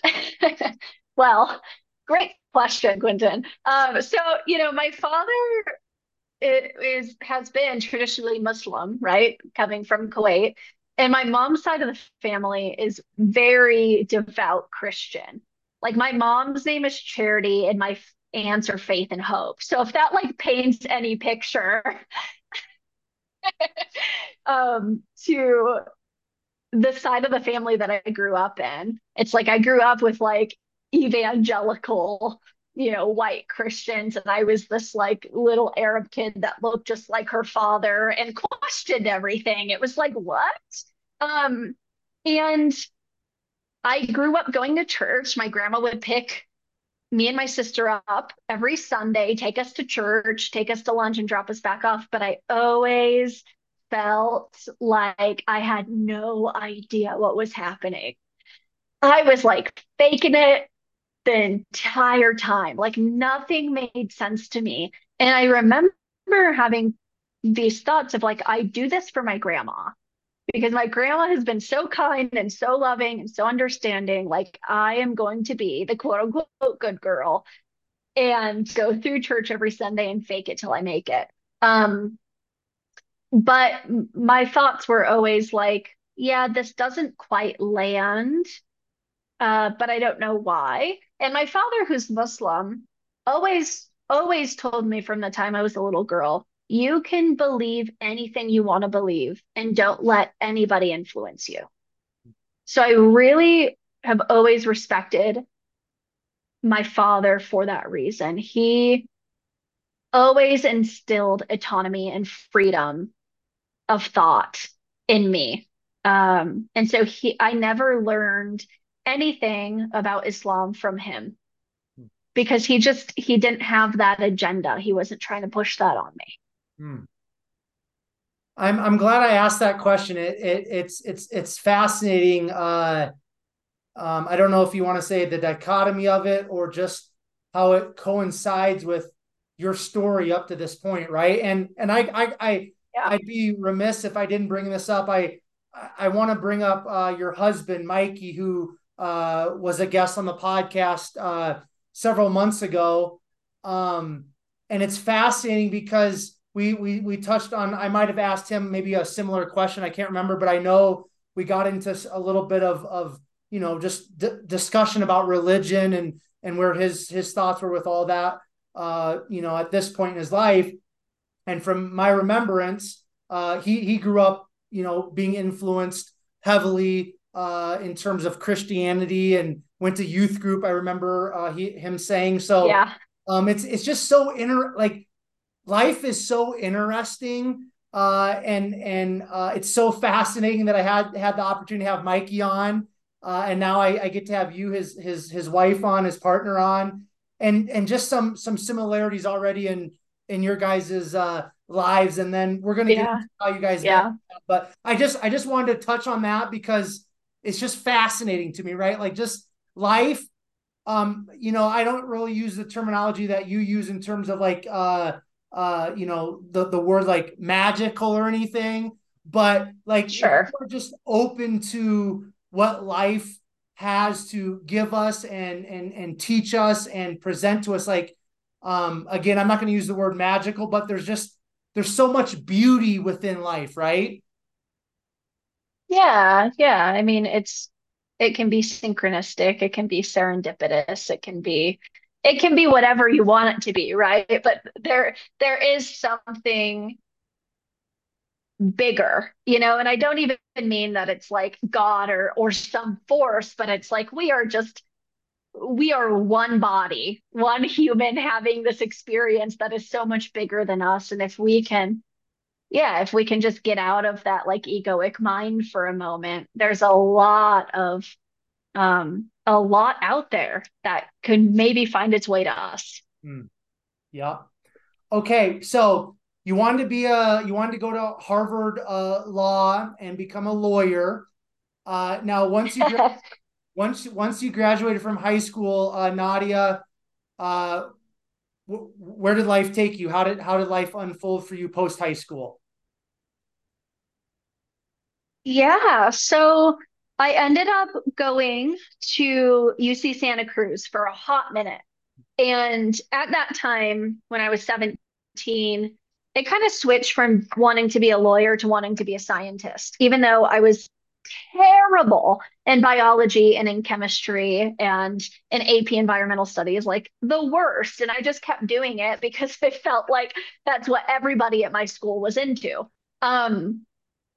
well, great question, Quentin. Um, so you know, my father it is has been traditionally Muslim, right? Coming from Kuwait. And my mom's side of the family is very devout Christian. Like my mom's name is Charity and my are Faith and Hope. So if that like paints any picture um to the side of the family that I grew up in, it's like I grew up with like evangelical you know, white Christians. And I was this like little Arab kid that looked just like her father and questioned everything. It was like, what? Um, and I grew up going to church. My grandma would pick me and my sister up every Sunday, take us to church, take us to lunch, and drop us back off. But I always felt like I had no idea what was happening. I was like faking it the entire time. Like nothing made sense to me. And I remember having these thoughts of like, I do this for my grandma because my grandma has been so kind and so loving and so understanding. Like, I am going to be the quote unquote good girl and go through church every Sunday and fake it till I make it. Um, but my thoughts were always like, yeah, this doesn't quite land, uh, but I don't know why. And my father, who's Muslim, always, always told me from the time I was a little girl, you can believe anything you want to believe and don't let anybody influence you. So I really have always respected my father for that reason. He always instilled autonomy and freedom of thought in me. Um, and so he, I never learned anything about Islam from him because he just he didn't have that agenda. He wasn't trying to push that on me. Hmm. I'm I'm glad I asked that question. It, it it's it's it's fascinating. Uh, um, I don't know if you want to say the dichotomy of it or just how it coincides with your story up to this point, right? And and I I, I yeah. I'd be remiss if I didn't bring this up. I I want to bring up uh, your husband, Mikey, who uh, was a guest on the podcast uh, several months ago, um, and it's fascinating because we we we touched on. I might have asked him maybe a similar question. I can't remember, but I know we got into a little bit of of you know just d- discussion about religion and and where his his thoughts were with all that. Uh, you know, at this point in his life, and from my remembrance, uh, he he grew up, you know, being influenced heavily uh, in terms of Christianity and went to youth group. I remember uh, he, him saying so. Yeah. Um, it's it's just so inter like life is so interesting uh, and and uh, it's so fascinating that I had had the opportunity to have Mikey on, uh, and now I, I, get to have you his his his wife on, his partner on, and and just some some similarities already in in your guys's uh, lives, and then we're gonna yeah. get how you guys yeah. But I just I just wanted to touch on that because it's just fascinating to me, right? Like just life. Um, you know, I don't really use the terminology that you use in terms of like uh uh, you know, the the word like magical or anything, but like sure. we're just open to what life has to give us and and and teach us and present to us. Like um again i'm not going to use the word magical but there's just there's so much beauty within life right? Yeah yeah. I mean it's it can be synchronistic. It can be serendipitous. It can be it can be whatever you want it to be right but there there is something bigger, you know, and I don't even mean that it's like God or or some force, but it's like we are just we are one body, one human having this experience that is so much bigger than us. And if we can, yeah, if we can just get out of that like egoic mind for a moment, there's a lot of um a lot out there that could maybe find its way to us. Mm. Yeah. Okay, so you wanted to be a you wanted to go to Harvard uh, Law and become a lawyer. Uh, now, once you once once you graduated from high school, uh, Nadia, uh, w- where did life take you? How did how did life unfold for you post high school? Yeah, so I ended up going to UC Santa Cruz for a hot minute. And at that time, when I was 17, it kind of switched from wanting to be a lawyer to wanting to be a scientist, even though I was terrible in biology and in chemistry and in AP environmental studies, like the worst. And I just kept doing it because I felt like that's what everybody at my school was into. Um,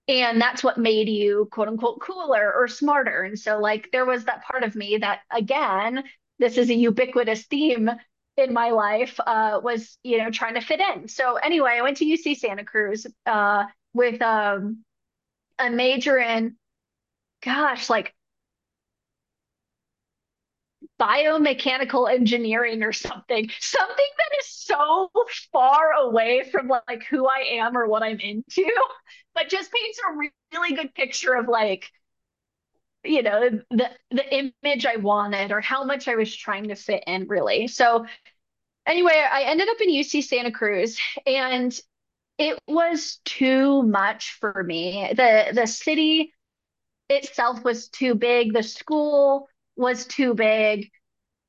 and that's what made you quote unquote cooler or smarter. And so, like, there was that part of me that, again, this is a ubiquitous theme in my life uh, was you know trying to fit in. So anyway, I went to UC Santa Cruz uh, with um, a major in, gosh, like biomechanical engineering or something, something that is so far away from like who I am or what I'm into, but just paints a really good picture of like you know the the image I wanted or how much I was trying to fit in really. So anyway, I ended up in UC Santa Cruz and it was too much for me. The the city itself was too big, the school was too big.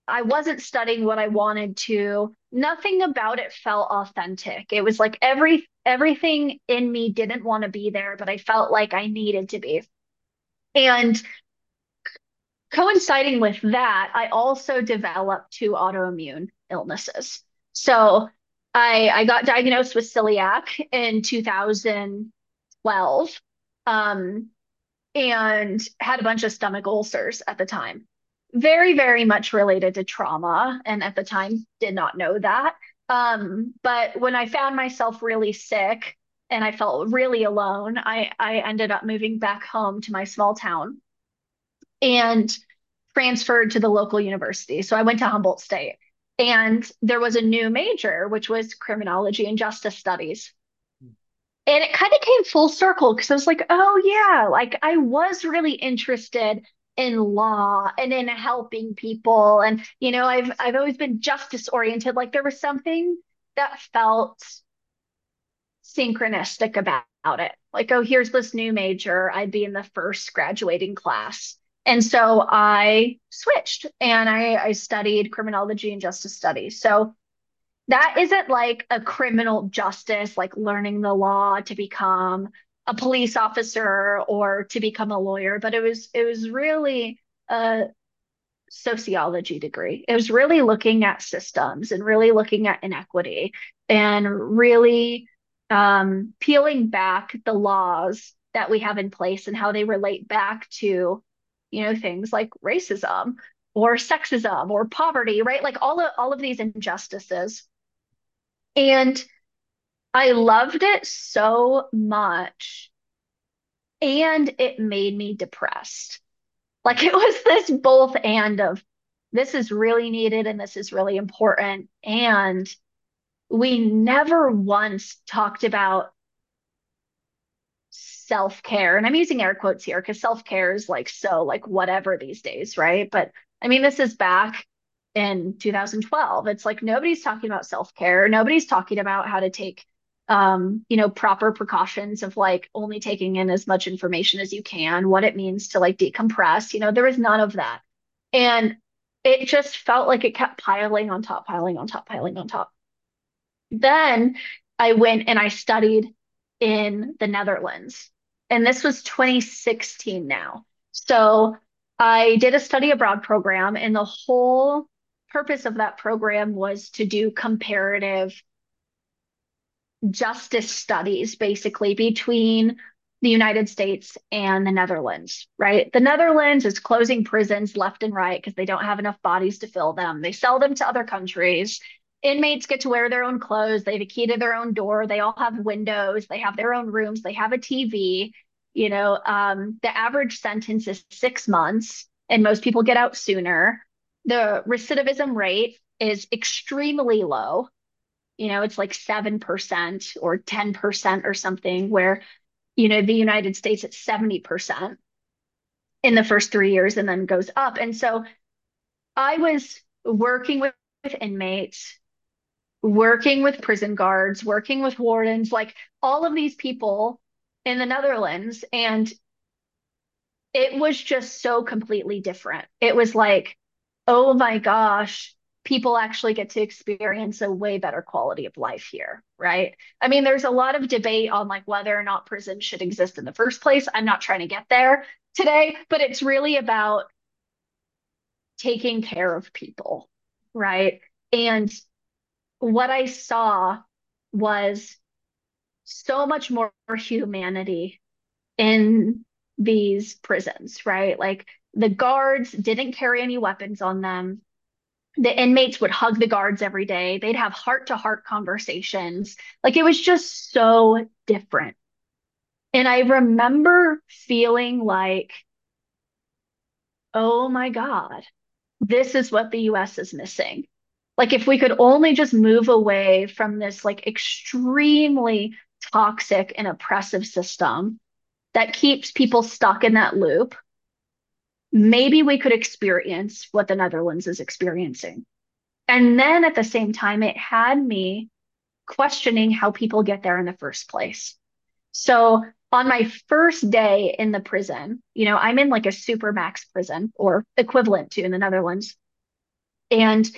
I wasn't studying what I wanted to. Nothing about it felt authentic. It was like every everything in me didn't want to be there, but I felt like I needed to be. And coinciding with that, I also developed two autoimmune illnesses. So I I got diagnosed with celiac in 2012 um, and had a bunch of stomach ulcers at the time. Very, very much related to trauma. And at the time, did not know that. Um, but when I found myself really sick and I felt really alone, I, I ended up moving back home to my small town and transferred to the local university. So I went to Humboldt State. And there was a new major, which was criminology and justice studies. And it kind of came full circle because I was like, oh, yeah, like I was really interested in law and in helping people. And, you know, I've I've always been justice oriented. Like there was something that felt synchronistic about it. Like, oh, here's this new major. I'd be in the first graduating class. And so I switched and I, I studied criminology and justice studies. So that isn't like a criminal justice, like learning the law to become a police officer or to become a lawyer, but it was it was really a sociology degree. It was really looking at systems and really looking at inequity and really um, peeling back the laws that we have in place and how they relate back to you know, things like racism or sexism or poverty, right? Like all of all of these injustices. And I loved it so much. And it made me depressed. Like it was this both and of this is really needed and this is really important. And we never once talked about self care. And I'm using air quotes here because self care is like so like whatever these days, right? But I mean, this is back in 2012. It's like nobody's talking about self care. Nobody's talking about how to take um, you know, proper precautions of like only taking in as much information as you can, what it means to like decompress. You know, there was none of that. And it just felt like it kept piling on top, piling on top, piling on top. Then I went and I studied in the Netherlands. And this was 2016 now. So I did a study abroad program, and the whole purpose of that program was to do comparative justice studies, basically, between the United States and the Netherlands, right? The Netherlands is closing prisons left and right because they don't have enough bodies to fill them. They sell them to other countries. Inmates get to wear their own clothes. They have a key to their own door. They all have windows. They have their own rooms. They have a TV. You know, um, the average sentence is six months, and most people get out sooner. The recidivism rate is extremely low. You know, it's like 7% or 10% or something, where you know, the United States at 70% in the first three years and then goes up. And so I was working with, with inmates, working with prison guards, working with wardens, like all of these people in the Netherlands. And it was just so completely different. It was like, oh my gosh, people actually get to experience a way better quality of life here, right? I mean, there's a lot of debate on like whether or not prison should exist in the first place. I'm not trying to get there today, but it's really about taking care of people, right? And what I saw was so much more humanity in these prisons, right? Like the guards didn't carry any weapons on them the inmates would hug the guards every day. They'd have heart to heart conversations. Like it was just so different. And I remember feeling like, oh my God, this is what the US is missing. Like if we could only just move away from this like extremely toxic and oppressive system that keeps people stuck in that loop maybe we could experience what the Netherlands is experiencing. And then at the same time, it had me questioning how people get there in the first place. So on my first day in the prison, you know, I'm in like a super max prison or equivalent to in the Netherlands. And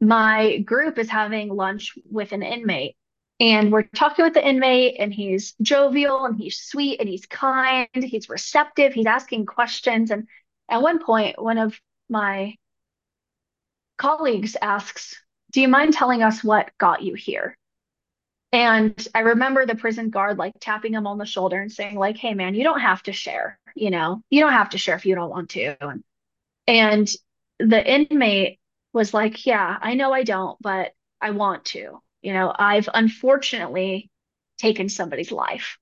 my group is having lunch with an inmate. And we're talking with the inmate, and he's jovial and he's sweet and he's kind, he's receptive, he's asking questions. And at one point, one of my colleagues asks, Do you mind telling us what got you here? And I remember the prison guard like tapping him on the shoulder and saying, like, hey man, you don't have to share, you know, you don't have to share if you don't want to. And, and the inmate was like, Yeah, I know I don't, but I want to. You know, I've unfortunately taken somebody's life.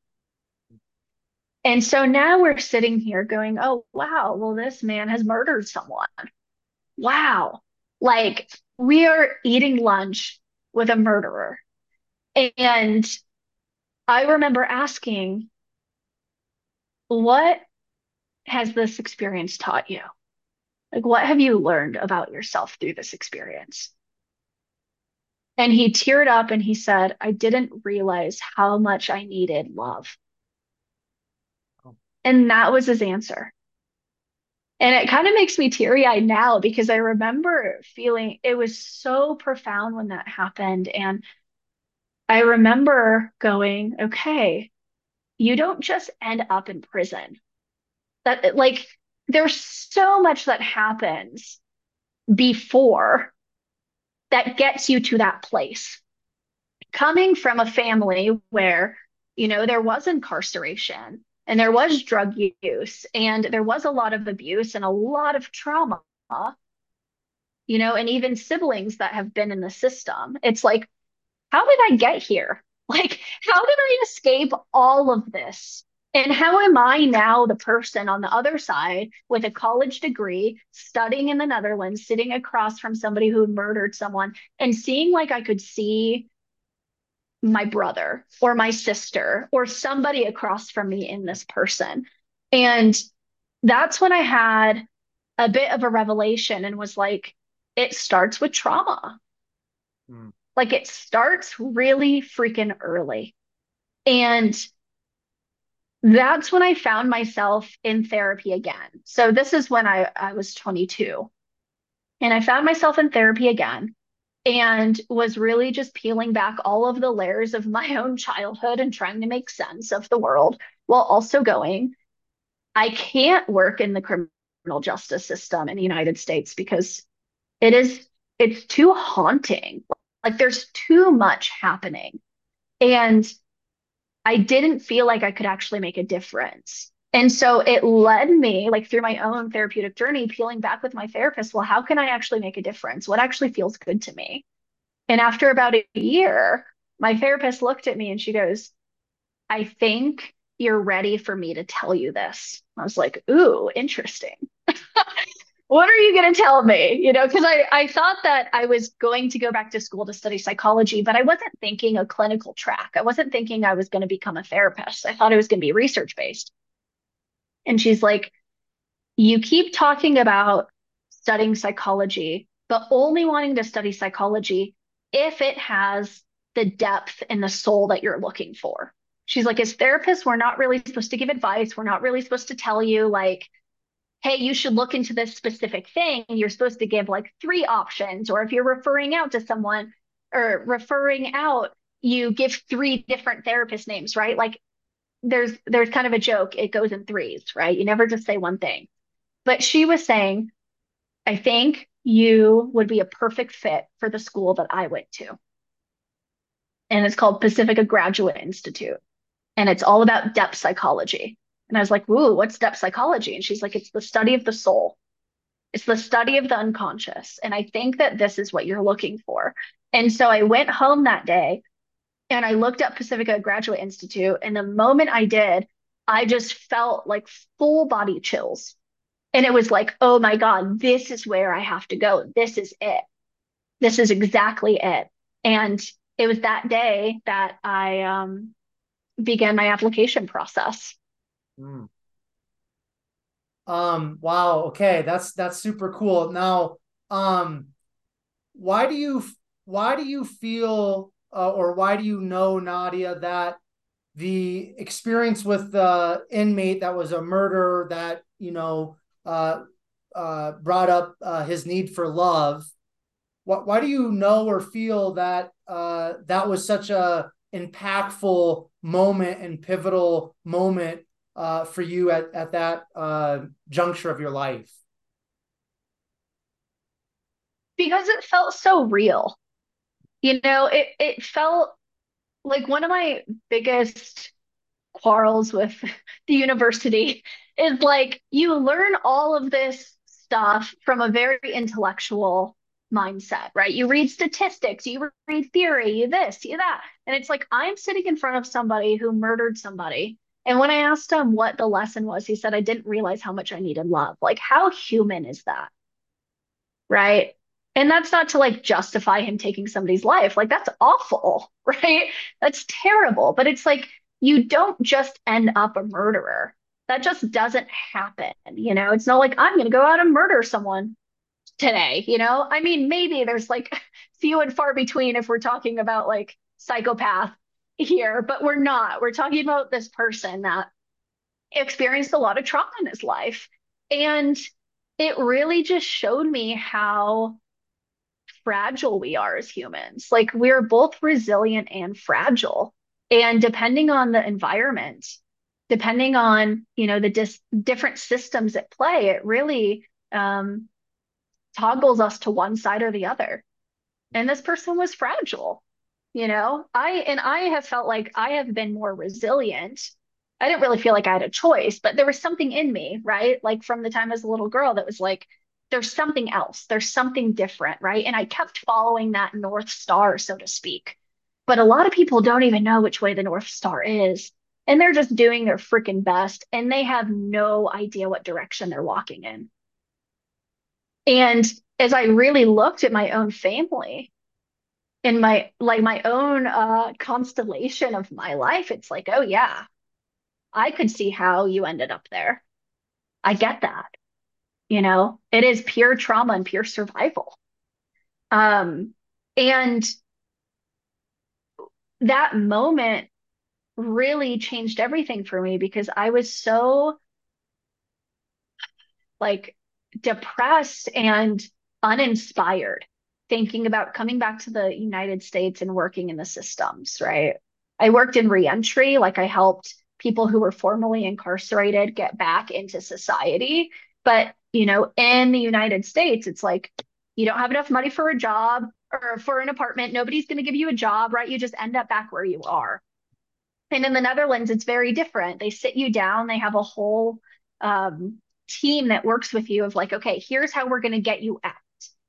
And so now we're sitting here going, oh, wow, well, this man has murdered someone. Wow. Like we are eating lunch with a murderer. And I remember asking, what has this experience taught you? Like, what have you learned about yourself through this experience? And he teared up and he said, I didn't realize how much I needed love. And that was his answer. And it kind of makes me teary eyed now because I remember feeling it was so profound when that happened. And I remember going, okay, you don't just end up in prison. That, like, there's so much that happens before that gets you to that place. Coming from a family where, you know, there was incarceration, and there was drug use and there was a lot of abuse and a lot of trauma you know and even siblings that have been in the system. It's like how did i get here? Like how did i escape all of this? And how am i now the person on the other side with a college degree studying in the netherlands sitting across from somebody who murdered someone and seeing like i could see my brother or my sister or somebody across from me in this person. And that's when I had a bit of a revelation and was like, it starts with trauma. Mm. Like it starts really freaking early. And that's when I found myself in therapy again. So this is when I, I was 22. And I found myself in therapy again and was really just peeling back all of the layers of my own childhood and trying to make sense of the world while also going, I can't work in the criminal justice system in the United States because it is it's too haunting. Like there's too much happening. And I didn't feel like I could actually make a difference. And so it led me, like through my own therapeutic journey, peeling back with my therapist. Well, how can I actually make a difference? What actually feels good to me? And after about a year, my therapist looked at me and she goes, I think you're ready for me to tell you this. I was like, ooh, interesting. what are you going to tell me? You know, because I, I thought that I was going to go back to school to study psychology, but I wasn't thinking a clinical track. I wasn't thinking I was going to become a therapist. I thought it was going to be research based. And she's like, you keep talking about studying psychology, but only wanting to study psychology if it has the depth and the soul that you're looking for. She's like, as therapists, we're not really supposed to give advice. We're not really supposed to tell you, like, hey, you should look into this specific thing, you're supposed to give like three options. Or if you're referring out to someone or referring out, you give three different therapist names, right? Like there's there's kind of a joke, it goes in threes, right? You never just say one thing. But she was saying, I think you would be a perfect fit for the school that I went to. And it's called Pacifica Graduate Institute. And it's all about depth psychology. And I was like, "Ooh, what's depth psychology?" And she's like, "It's the study of the soul. It's the study of the unconscious." And I think that this is what you're looking for. And so I went home that day and I looked up Pacifica Graduate Institute. And the moment I did, I just felt like full body chills. And it was like, oh my God, this is where I have to go. This is it. This is exactly it. And it was that day that I um, began my application process. Mm. Um, wow, okay, that's that's super cool. Now, um, why do you why do you feel uh, or why do you know Nadia that the experience with the inmate that was a murder that you know uh, uh, brought up uh, his need for love. Why, why do you know or feel that uh, that was such a impactful moment and pivotal moment uh, for you at, at that juncture of your life? Because it felt so real. You know, it, it felt like one of my biggest quarrels with the university is like you learn all of this stuff from a very intellectual mindset, right? You read statistics, you read theory, you this, you that. And it's like I'm sitting in front of somebody who murdered somebody and when I asked him what the lesson was, he said, I didn't realize how much I needed love. Like, how human is that? Right. And that's not to like justify him taking somebody's life. Like, that's awful. Right. That's terrible. But it's like, you don't just end up a murderer. That just doesn't happen. You know, it's not like I'm going to go out and murder someone today. You know, I mean, maybe there's like few and far between if we're talking about like psychopath here, but we're not. We're talking about this person that experienced a lot of trauma in his life. And it really just showed me how fragile we are as humans. Like we're both resilient and fragile. And depending on the environment, depending on, you know, the dis- different systems at play, it really um, toggles us to one side or the other. And this person was fragile you know i and i have felt like i have been more resilient i didn't really feel like i had a choice but there was something in me right like from the time as a little girl that was like there's something else. There's something different right? And i kept following that north star so to speak. But a lot of people don't even know which way the north star is and they're just doing their freaking best and they have no idea what direction they're walking in. And as i really looked at my own family in my like my own uh constellation of my life it's like oh yeah i could see how you ended up there. I get that you know it is pure trauma and pure survival um and that moment really changed everything for me because I was so like depressed and uninspired thinking about coming back to the United States and working in the systems, right? I worked in reentry, like I helped people who were formerly incarcerated get back into society. But, you know, in the United States, it's like you don't have enough money for a job or for an apartment. Nobody's going to give you a job, right? You just end up back where you are. And in the Netherlands, it's very different. They sit you down, they have a whole um, team that works with you of like, okay, here's how we're going to get you out.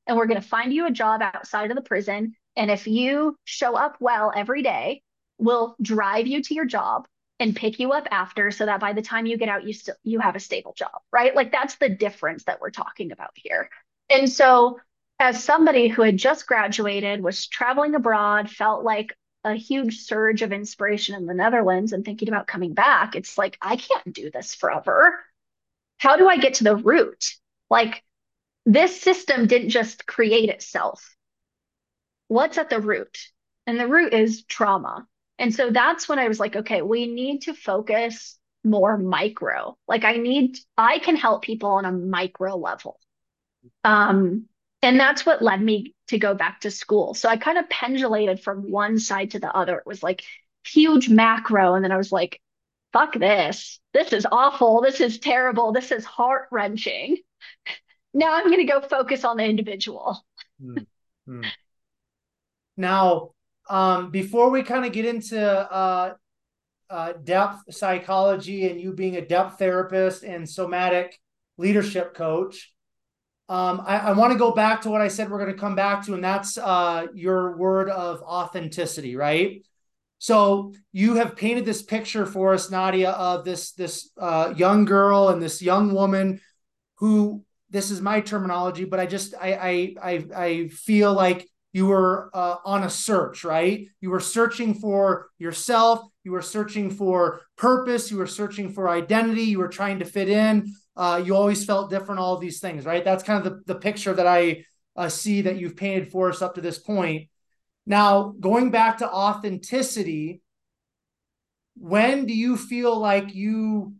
And we're going to find you a job outside of the prison. And if you show up well every day, we'll drive you to your job and pick you up after so that by the time you get out you still you have a stable job right? Like that's the difference that we're talking about here. And so as somebody who had just graduated was traveling abroad felt like a huge surge of inspiration in the Netherlands and thinking about coming back it's like I can't do this forever. How do I get to the root? Like this system didn't just create itself. What's at the root? And the root is trauma and so that's when I was like, okay, we need to focus more micro. Like I need, I can help people on a micro level. Um, and that's what led me to go back to school. So I kind of pendulated from one side to the other. It was like huge macro. And then I was like, fuck this. This is awful. This is terrible. This is heart wrenching. now I'm going to go focus on the individual. mm-hmm. Now, um, before we kind of get into uh, uh, depth psychology and you being a depth therapist and somatic leadership coach, um, I, I want to go back to what I said we're going to come back to, and that's uh, your word of authenticity, right? So you have painted this picture for us, Nadia, of this this uh, young girl and this young woman who this is my terminology, but I just I I I, I feel like you were uh, on a search, right? You were searching for yourself. You were searching for purpose. You were searching for identity. You were trying to fit in. Uh, you always felt different, all these things, right? That's kind of the, the picture that I uh, see that you've painted for us up to this point. Now, going back to authenticity, when do you feel like you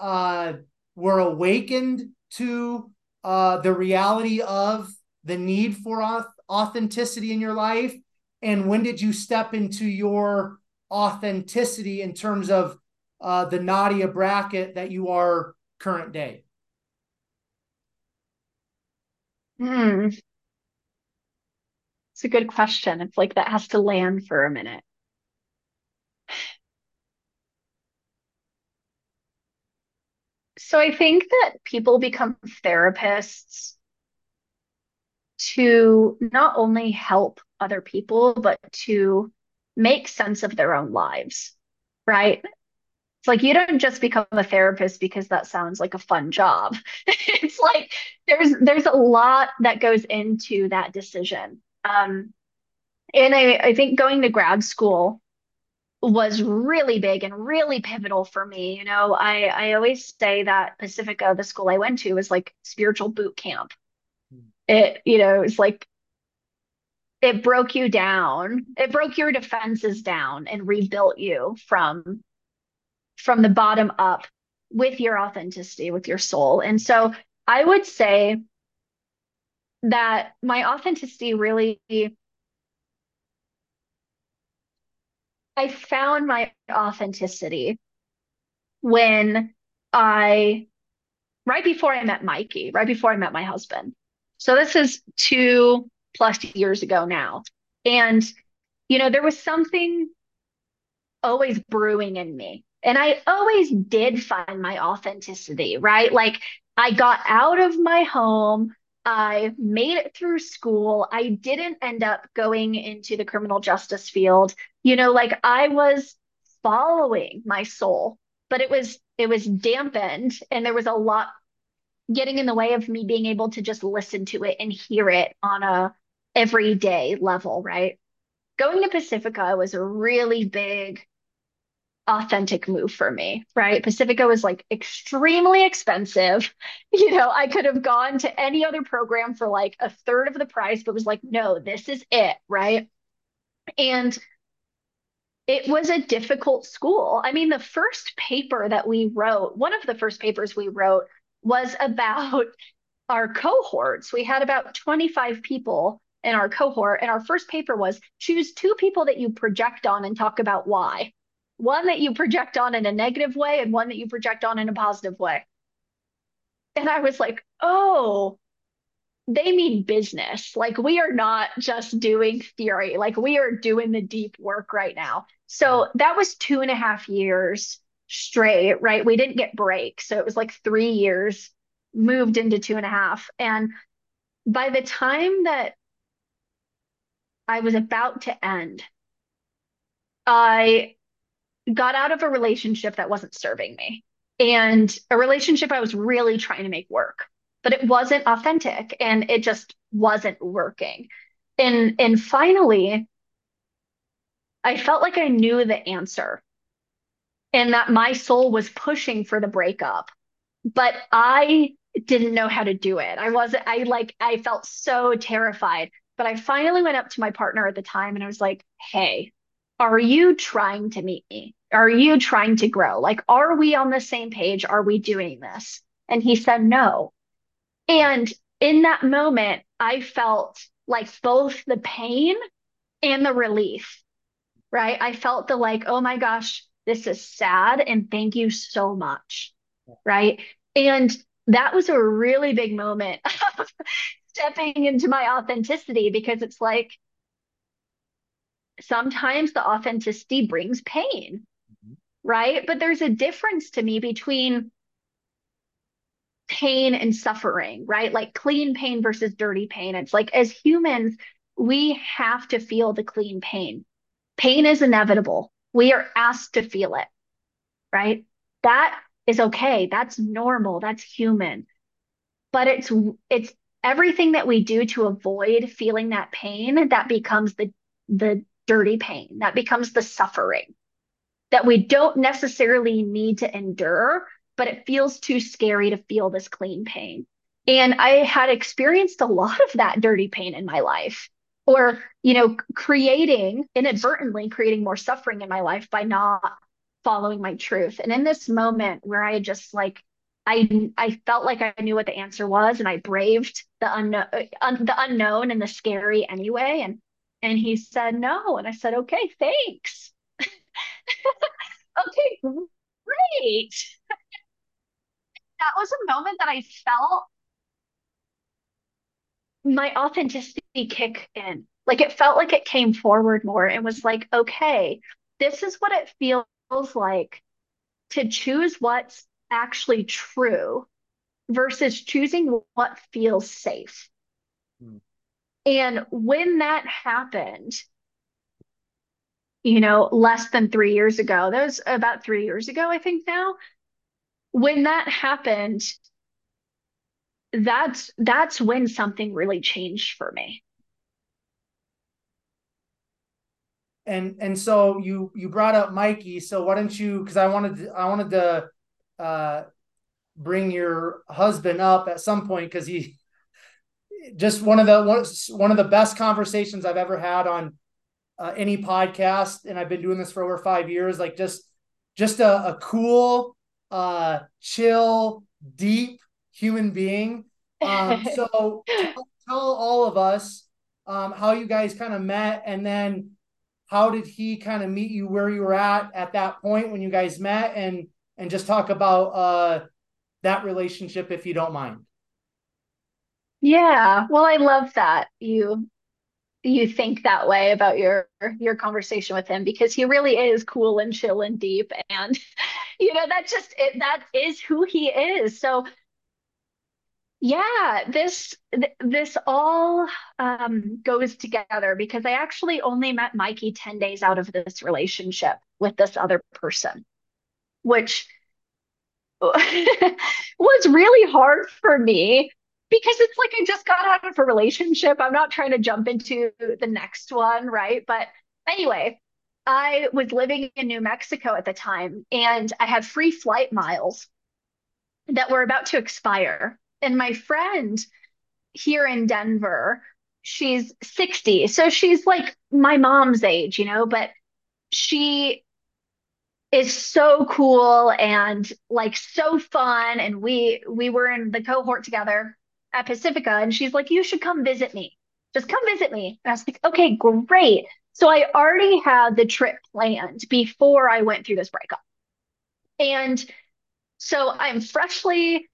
uh, were awakened to uh, the reality of the need for authenticity in your life? And when did you step into your authenticity in terms of uh, the Nadia Brackett that you are current day? Hmm. It's a good question. It's like that has to land for a minute. So I think that people become therapists to not only help other people, but to make sense of their own lives, right? It's like you don't just become a therapist because that sounds like a fun job. it's like there's there's a lot that goes into that decision. Um, and I, I think going to grad school was really big and really pivotal for me. You know, I, I always say that Pacifica, the school I went to, was like spiritual boot camp it you know it's like it broke you down. It broke your defenses down and rebuilt you from from the bottom up with your authenticity with your soul. And so i would say that my authenticity really i found my authenticity when i right before i met mikey right before i met my husband so this is two plus years ago now. And, you know, there was something always brewing in me. And I always did find my authenticity, right? Like I got out of my home. I made it through school. I didn't end up going into the criminal justice field. You know, like I was following my soul, but it was it was dampened and there was a lot getting in the way of me being able to just listen to it and hear it on a everyday level, right? Going to Pacifica was a really big authentic move for me, right? Pacifica was like extremely expensive. You know, I could have gone to any other program for like a third of the price, but was like, no, this is it, right? And it was a difficult school. I mean, the first paper that we wrote, one of the first papers we wrote was about our cohorts. We had about 25 people in our cohort, and our first paper was choose two people that you project on and talk about why. One that you project on in a negative way, and one that you project on in a positive way. And I was like, oh, they mean business. Like we are not just doing theory, like we are doing the deep work right now. So that was two and a half years straight, right? We didn't get breaks. So it was like three years moved into two and a half. And by the time that I was about to end, I got out of a relationship that wasn't serving me and a relationship I was really trying to make work but it wasn't authentic and it just wasn't working. And and finally I felt like I knew the answer and that my soul was pushing for the breakup, but I didn't know how to do it. I wasn't I like I felt so terrified, but I finally went up to my partner at the time and I was like, "Hey, are you trying to meet me? Are you trying to grow? Like, are we on the same page? Are we doing this? And he said, no. And in that moment, I felt like both the pain and the relief, right? I felt the like, oh my gosh, this is sad and thank you so much, right? And that was a really big moment of stepping into my authenticity because it's like sometimes the authenticity brings pain, mm-hmm. right? But there's a difference to me between pain and suffering, right? Like clean pain versus dirty pain. It's like as humans, we have to feel the clean pain. Pain is inevitable. We are asked to feel it, right? That is okay. That's normal. That's human. But it's it's everything that we do to avoid feeling that pain that becomes the the dirty pain. That becomes the suffering that we don't necessarily need to endure but it feels too scary to feel this clean pain. And I had experienced a lot of that dirty pain in my life, or, you know, creating inadvertently creating more suffering in my life by not following my truth. And in this moment where I just like, I I felt like I knew what the answer was, and I braved the unknown, uh, un, the unknown and the scary anyway. And and he said no, and I said okay, thanks. okay, great that was a moment that I felt my authenticity kick in. Like it felt like it came forward more and was like, okay, this is what it feels like to choose what's actually true versus choosing what feels safe. Hmm. And when that happened, you know, less than three years ago, that was about three years ago, I think now, when that happened, that's that's when something really changed for me. And and so you you brought up Mikey, so why don't you because I wanted to, I wanted to uh bring your husband up at some point because he just one of the one, one of the best conversations I've ever had on uh, any podcast, and I've been doing this for over five years. Like just just a, a cool, uh, chill, deep human being. Um, so tell, tell, all of us um, how you guys kind of met, and then how did he kind of meet you where you were at at that point when you guys met, and and just talk about uh, that relationship if you don't mind. Yeah, well, I love that you you think that way about your your conversation with him because he really is cool and chill and deep and you know that just it, that is who he is so yeah this this all um, goes together because i actually only met mikey 10 days out of this relationship with this other person which was really hard for me because it's like I just got out of a relationship. I'm not trying to jump into the next one, right? But anyway, I was living in New Mexico at the time and I had free flight miles that were about to expire. And my friend here in Denver, she's 60. So she's like my mom's age, you know, but she is so cool and like so fun. And we we were in the cohort together at Pacifica, and she's like, "You should come visit me. Just come visit me." And I was like, "Okay, great." So I already had the trip planned before I went through this breakup, and so I'm freshly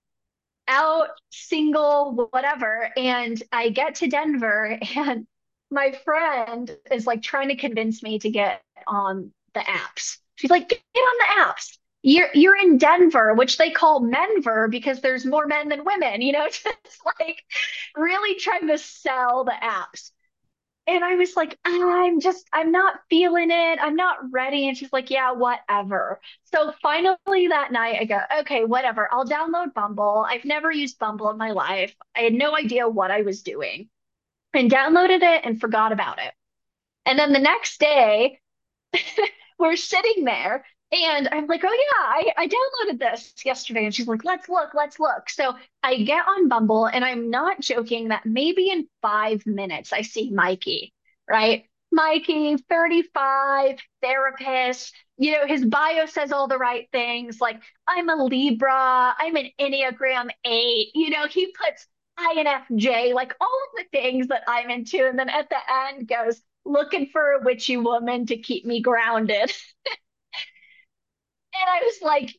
out, single, whatever, and I get to Denver, and my friend is like trying to convince me to get on the apps. She's like, get on the apps. You're you're in Denver, which they call Menver because there's more men than women, you know, just like really trying to sell the apps. And I was like, ah, I'm just, I'm not feeling it. I'm not ready. And she's like, yeah, whatever. So finally that night, I go, okay, whatever. I'll download Bumble. I've never used Bumble in my life. I had no idea what I was doing and downloaded it and forgot about it. And then the next day, we're sitting there and I'm like, oh yeah, I, I downloaded this yesterday. And she's like, let's look, let's look. So I get on Bumble and I'm not joking that maybe in five minutes I see Mikey, right? Mikey, 35, therapist. You know, his bio says all the right things like, I'm a Libra, I'm an Enneagram 8. You know, he puts INFJ, like all of the things that I'm into. And then at the end goes, looking for a witchy woman to keep me grounded. And I was like,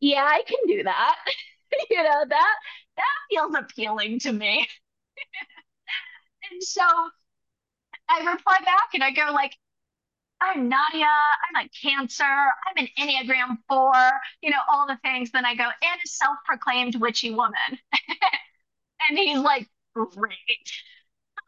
yeah, I can do that. you know, that that feels appealing to me. and so I reply back and I go like, I'm Nadia, I'm a cancer, I'm an Enneagram 4, you know, all the things. Then I go, and a self-proclaimed witchy woman. and he's like, great.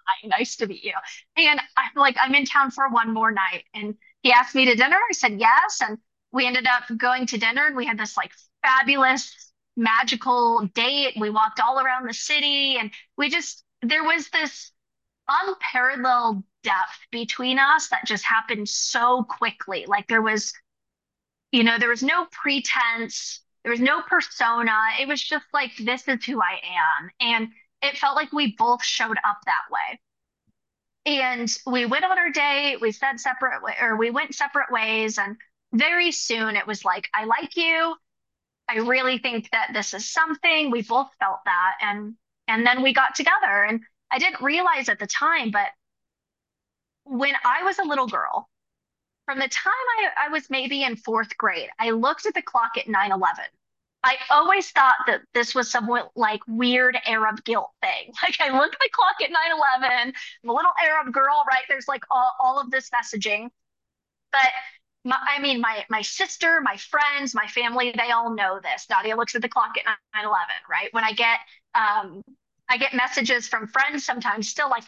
Hi, nice to meet you. And I'm like, I'm in town for one more night. And he asked me to dinner. I said yes. And we ended up going to dinner and we had this like fabulous magical date. We walked all around the city and we just, there was this unparalleled depth between us that just happened so quickly. Like there was, you know, there was no pretense, there was no persona. It was just like, this is who I am. And it felt like we both showed up that way. And we went on our date, we said separate, or we went separate ways. And very soon it was like, I like you. I really think that this is something. We both felt that. And and then we got together. And I didn't realize at the time, but when I was a little girl, from the time I, I was maybe in fourth grade, I looked at the clock at 9 11. I always thought that this was somewhat like weird Arab guilt thing. Like I looked at the clock at 9 11, I'm a little Arab girl, right? There's like all, all of this messaging. But my, I mean, my my sister, my friends, my family, they all know this. Nadia looks at the clock at 9 11, right? When I get um, I get messages from friends sometimes still like,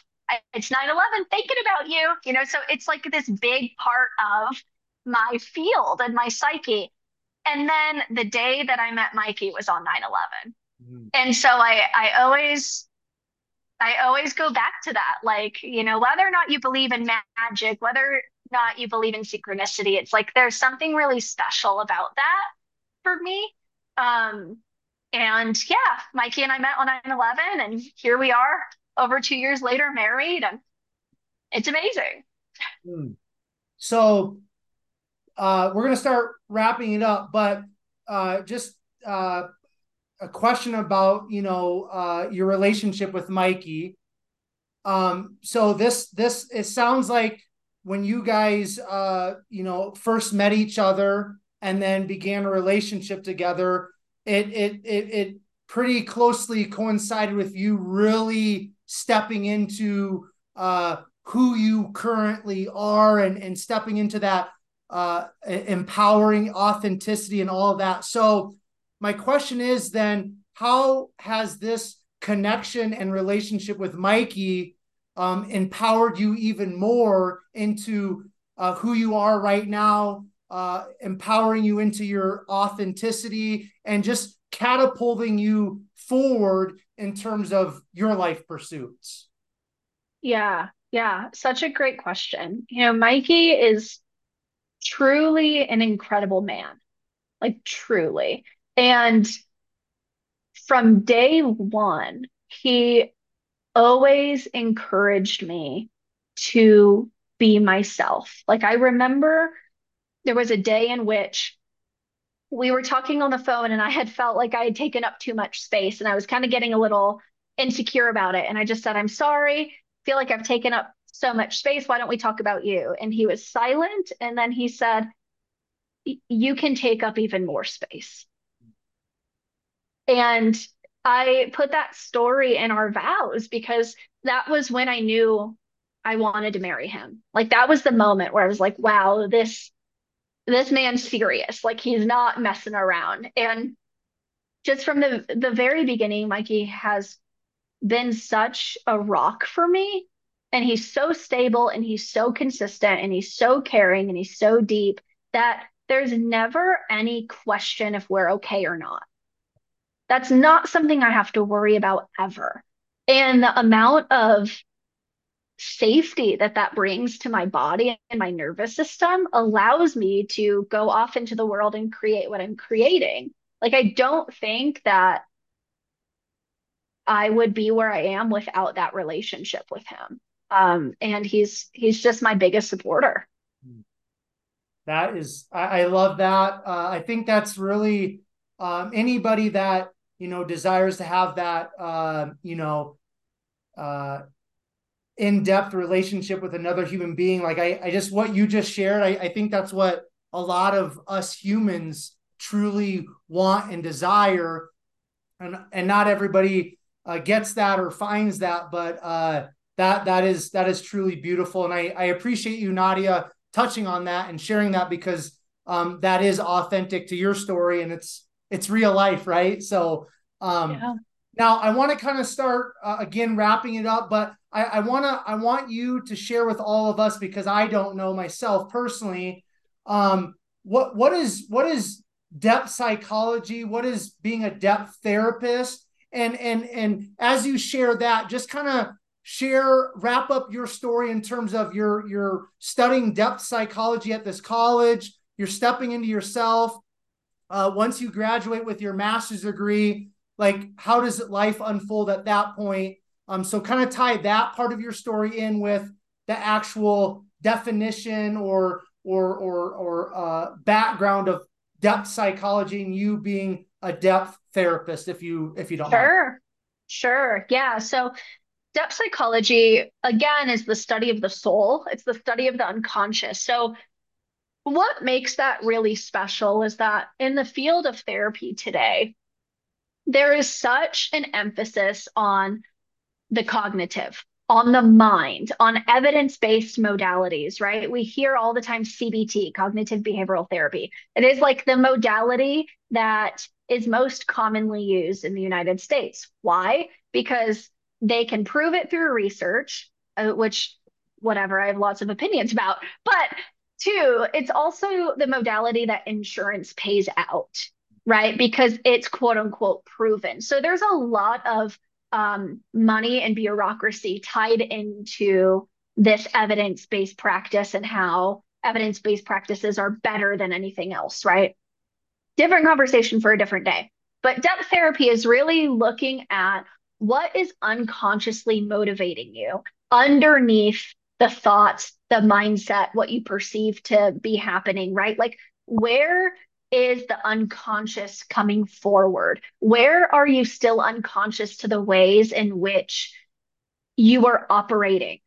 it's 9 11, thinking about you, you know? So it's like this big part of my field and my psyche. And then the day that I met Mikey was on 9 11. Mm. And so I, I always, I always go back to that. Like, you know, whether or not you believe in magic, whether or not you believe in synchronicity. It's like there's something really special about that for me. Um, and yeah, Mikey and I met on 9 11, and here we are over two years later, married, and it's amazing. Hmm. So uh, we're going to start wrapping it up, but uh, just uh, a question about you know uh, your relationship with Mikey. Um, so this this it sounds like when you guys uh you know first met each other and then began a relationship together it it it, it pretty closely coincided with you really stepping into uh who you currently are and and stepping into that uh empowering authenticity and all of that so my question is then how has this connection and relationship with mikey um, empowered you even more into uh, who you are right now, uh, empowering you into your authenticity and just catapulting you forward in terms of your life pursuits? Yeah, yeah, such a great question. You know, Mikey is truly an incredible man, like truly. And from day one, he always encouraged me to be myself. Like I remember there was a day in which we were talking on the phone and I had felt like I had taken up too much space and I was kind of getting a little insecure about it. And I just said, I'm sorry. feel like I've taken up so much space. Why don't we talk about you? And he was silent. And then he said, You can take up even more space. And I put that story in our vows because that was when I knew I wanted to marry him. Like that was the moment where I was like, wow, this this man's serious. Like he's not messing around. And just from the the very beginning, Mikey has been such a rock for me. And he's so stable and he's so consistent and he's so caring and he's so deep that there's never any question if we're okay or not. That's not something I have to worry about ever. And the amount of safety that that brings to my body and my nervous system allows me to go off into the world and create what I'm creating. Like, I don't think that I would be where I am without that relationship with him. Um, and he's he's just my biggest supporter. That is, I, I love that. Uh, I think that's really um, anybody that you know desires to have that uh, you know uh, in-depth relationship with another human being. Like i, I just what you just shared I, I think that's what a lot of us humans truly want and desire. And and not everybody uh, gets that or finds that but uh, that that is that is truly beautiful. And i i appreciate you nadia touching on that and sharing that because um, that is authentic to your story. And it's it's real life right so um, yeah. now i want to kind of start uh, again wrapping it up but I, I wanna I want you to share with all of us because I don't know myself personally. Um, what what is what is depth psychology? What is being a depth therapist? And and and as you share that, just kind of share wrap up your story in terms of your your studying depth psychology at this college. You're stepping into yourself. Uh, once you graduate with your master's degree, like how does life unfold at that point? Um, so kind of tie that part of your story in with the actual definition or or or or uh, background of depth psychology and you being a depth therapist, if you if you don't. Sure, mind. sure, yeah. So depth psychology again is the study of the soul. It's the study of the unconscious. So what makes that really special is that in the field of therapy today, there is such an emphasis on the cognitive, on the mind, on evidence based modalities, right? We hear all the time CBT, cognitive behavioral therapy. It is like the modality that is most commonly used in the United States. Why? Because they can prove it through research, uh, which, whatever, I have lots of opinions about. But two, it's also the modality that insurance pays out, right? Because it's quote unquote proven. So there's a lot of um, money and bureaucracy tied into this evidence based practice and how evidence based practices are better than anything else, right? Different conversation for a different day. But depth therapy is really looking at what is unconsciously motivating you underneath the thoughts, the mindset, what you perceive to be happening, right? Like, where is the unconscious coming forward? Where are you still unconscious to the ways in which you are operating?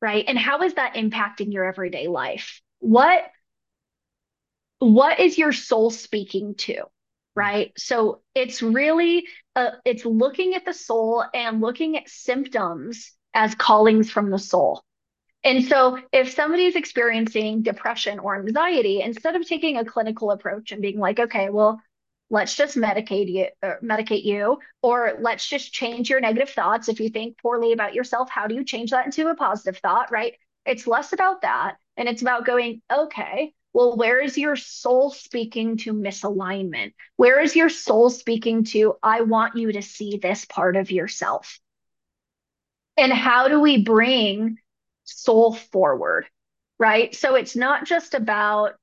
Right. And how is that impacting your everyday life? What what is your soul speaking to? Right. So it's really uh, it's looking at the soul and looking at symptoms as callings from the soul. And so, if somebody's experiencing depression or anxiety, instead of taking a clinical approach and being like, okay, well, let's just medicate you, uh, medicate you, or let's just change your negative thoughts. If you think poorly about yourself, how do you change that into a positive thought, right? It's less about that. And it's about going, okay, well, where is your soul speaking to misalignment? Where is your soul speaking to, I want you to see this part of yourself? And how do we bring soul forward, right? So it's not just about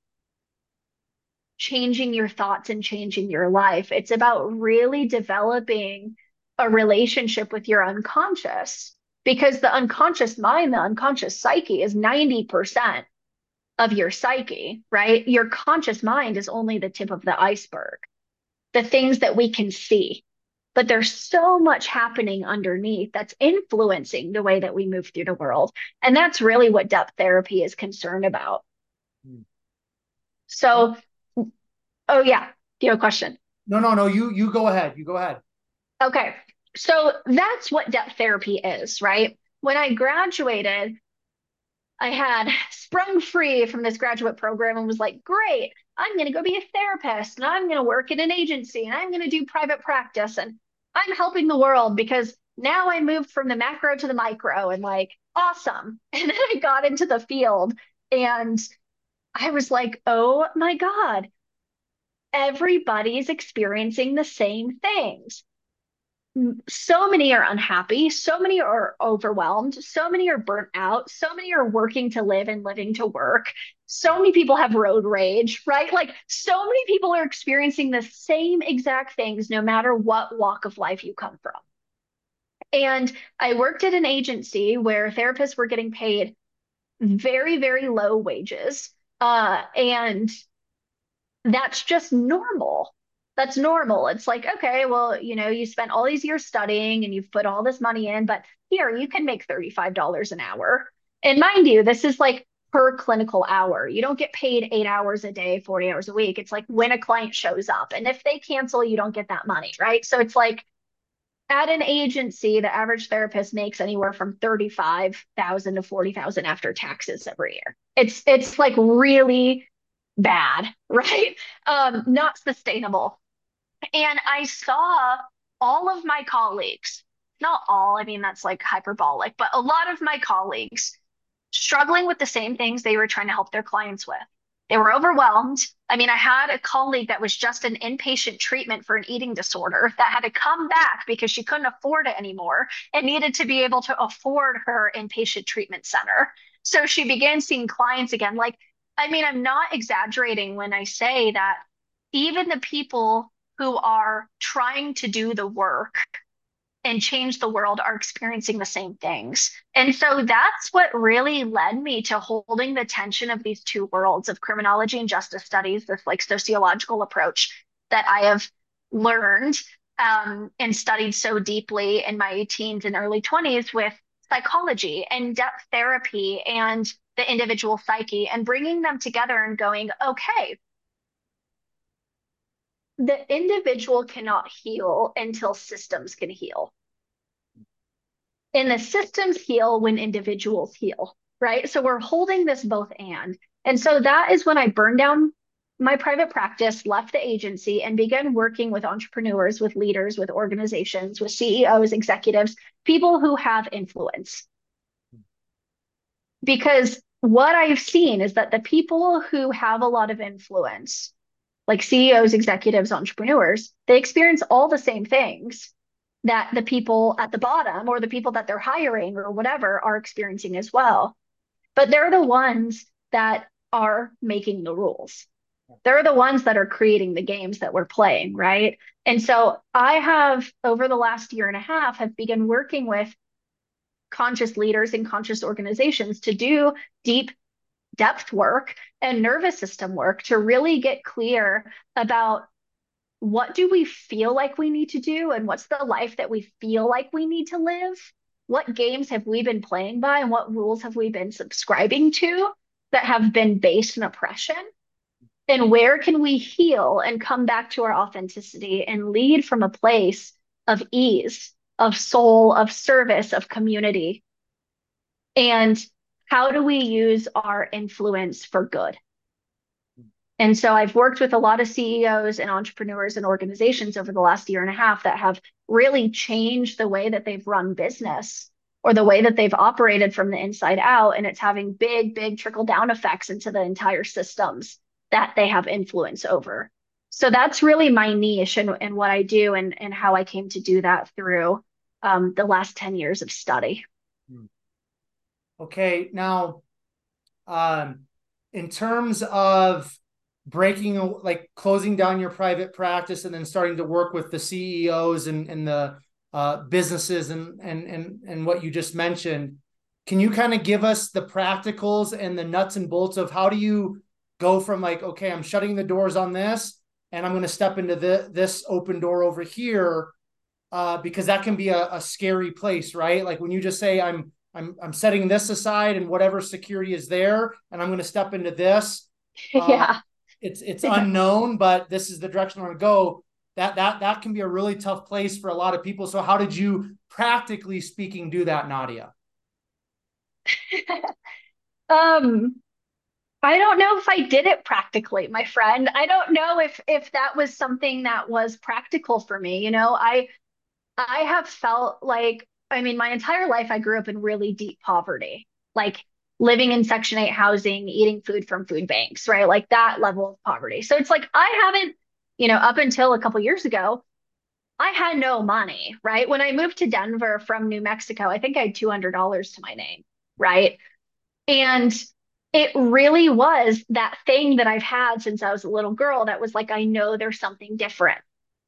changing your thoughts and changing your life. It's about really developing a relationship with your unconscious because the unconscious mind, the unconscious psyche is 90% of your psyche, right? Your conscious mind is only the tip of the iceberg, the things that we can see. But there's so much happening underneath that's influencing the way that we move through the world. And that's really what depth therapy is concerned about. Hmm. So, oh, yeah. Do you have a question? No, no, no. You you go ahead. You go ahead. Okay. So that's what depth therapy is, right? When I graduated, I had sprung free from this graduate program and was like, great, I'm going to go be a therapist and I'm going to work in an agency and I'm going to do private practice and I'm helping the world because now I moved from the macro to the micro and like, awesome. And then I got into the field and I was like, oh my God, everybody's experiencing the same things so many are unhappy, so many are overwhelmed, so many are burnt out, so many are working to live and living to work. So many people have road rage, right? Like so many people are experiencing the same exact things no matter what walk of life you come from. And I worked at an agency where therapists were getting paid very, very low wages. Uh, and that's just normal that's normal. It's like, okay, well, you know, you spent all these years studying and you've put all this money in, but here you can make $35 an hour. And mind you, this is like per clinical hour. You don't get paid eight hours a day, 40 hours a week. It's like when a client shows up. And if they cancel, you don't get that money, right? So it's like at an agency, the average therapist makes anywhere from 35,000 to 40,000 after taxes every year. It's it's like really bad, right? Um, not sustainable. And I saw all of my colleagues, not all, I mean, that's like hyperbolic, but a lot of my colleagues struggling with the same things they were trying to help their clients with. They were overwhelmed. I mean, I had a colleague that was just an inpatient treatment for an eating disorder that had to come back because she couldn't afford it anymore and needed to be able to afford her inpatient treatment center. So she began seeing clients again. Like, I mean, I'm not exaggerating when I say that even the people who are trying to do the work and change the world are experiencing the same things. And so that's what really led me to holding the tension of these two worlds of criminology and justice studies, this like sociological approach that I have learned um, and studied so deeply in my teens and early 20s with psychology and depth therapy and the individual psyche and bringing them together and going, okay, the individual cannot heal until systems can heal. And the systems heal when individuals heal, right? So we're holding this both and. And so that is when I burned down my private practice, left the agency, and began working with entrepreneurs, with leaders, with organizations, with CEOs, executives, people who have influence. Because what I've seen is that the people who have a lot of influence like CEOs, executives, entrepreneurs, they experience all the same things that the people at the bottom or the people that they're hiring or whatever are experiencing as well. But they're the ones that are making the rules. They're the ones that are creating the games that we're playing, right? And so I have over the last year and a half have begun working with conscious leaders and conscious organizations to do deep depth work and nervous system work to really get clear about what do we feel like we need to do and what's the life that we feel like we need to live? What games have we been playing by and what rules have we been subscribing to that have been based in oppression? And where can we heal and come back to our authenticity and lead from a place of ease of soul of service of community? And how do we use our influence for good? And so I've worked with a lot of CEOs and entrepreneurs and organizations over the last year and a half that have really changed the way that they've run business or the way that they've operated from the inside out. And it's having big, big trickle down effects into the entire systems that they have influence over. So that's really my niche and, and what I do and, and how I came to do that through um, the last 10 years of study. Okay, now, um, in terms of breaking, like closing down your private practice and then starting to work with the CEOs and, and the uh, businesses and and and and what you just mentioned. Can you kind of give us the practicals and the nuts and bolts of how do you go from like, okay, I'm shutting the doors on this, and I'm going to step into the, this open door over here, uh, because that can be a, a scary place, right? Like when you just say, I'm I'm I'm setting this aside and whatever security is there, and I'm going to step into this. Uh, yeah, it's it's unknown, but this is the direction I'm going to go. That that that can be a really tough place for a lot of people. So how did you, practically speaking, do that, Nadia? um, I don't know if I did it practically, my friend. I don't know if if that was something that was practical for me. You know, I I have felt like I mean, my entire life I grew up in really deep poverty, like living in Section 8 housing, eating food from food banks, right? Like that level of poverty. So it's like I haven't, you know, up until a couple years ago, I had no money, right? When I moved to Denver from New Mexico, I think I had $200 to my name, right? And it really was that thing that I've had since I was a little girl that was like, I know there's something different.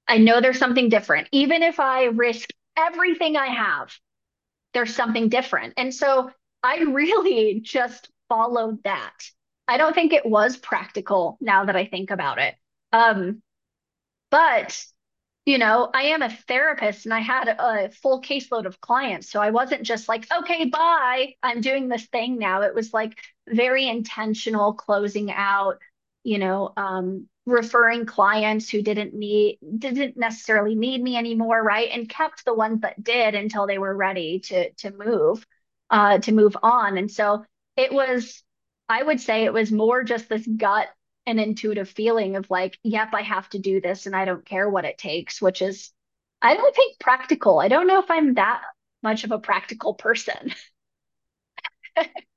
I know there's something different. Even if I risk everything I have, there's something different. And so I really just followed that. I don't think it was practical now that I think about it. Um, but you know, I am a therapist and I had a full caseload of clients. So I wasn't just like, okay, bye, I'm doing this thing now. It was like very intentional closing out, you know, um, referring clients who didn't need didn't necessarily need me anymore, right? And kept the ones that did until they were ready to to move, uh, to move on. And so it was, I would say it was more just this gut and intuitive feeling of like, yep, I have to do this and I don't care what it takes, which is, I don't think practical. I don't know if I'm that much of a practical person.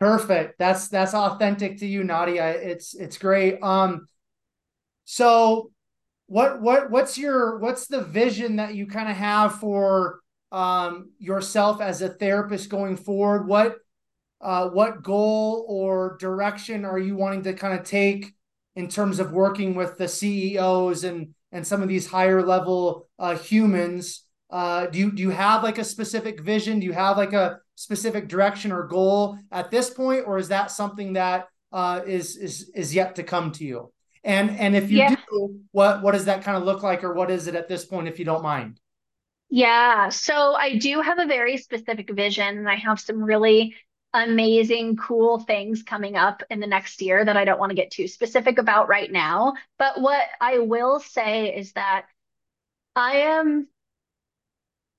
Perfect. That's that's authentic to you, Nadia. It's it's great. Um so what what what's your what's the vision that you kind of have for um yourself as a therapist going forward? What uh, what goal or direction are you wanting to kind of take in terms of working with the CEOs and and some of these higher level uh, humans? Uh, do you do you have like a specific vision? Do you have like a specific direction or goal at this point, or is that something that uh, is is is yet to come to you? And and if you yeah. do, what what does that kind of look like, or what is it at this point, if you don't mind? Yeah, so I do have a very specific vision, and I have some really amazing, cool things coming up in the next year that I don't want to get too specific about right now. But what I will say is that I am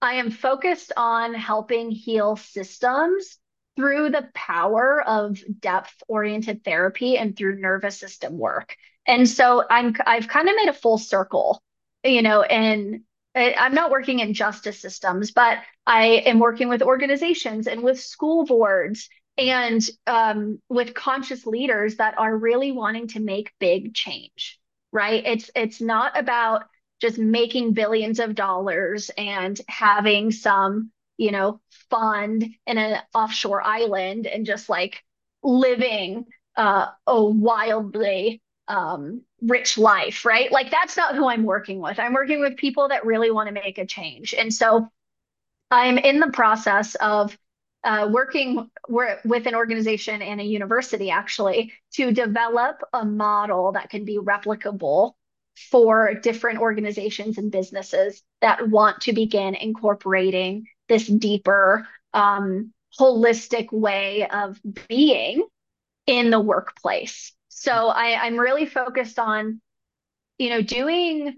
I am focused on helping heal systems through the power of depth oriented therapy and through nervous system work. And so I'm I've kind of made a full circle, you know, and I'm not working in justice systems, but I am working with organizations and with school boards and um, with conscious leaders that are really wanting to make big change. Right? It's it's not about just making billions of dollars and having some, you know, fund in an offshore island and just like living uh, a wildly um, rich life, right? Like that's not who I'm working with. I'm working with people that really want to make a change. And so I'm in the process of uh, working with an organization and a university actually to develop a model that can be replicable for different organizations and businesses that want to begin incorporating this deeper, um, holistic way of being in the workplace. So I, I'm really focused on, you know, doing,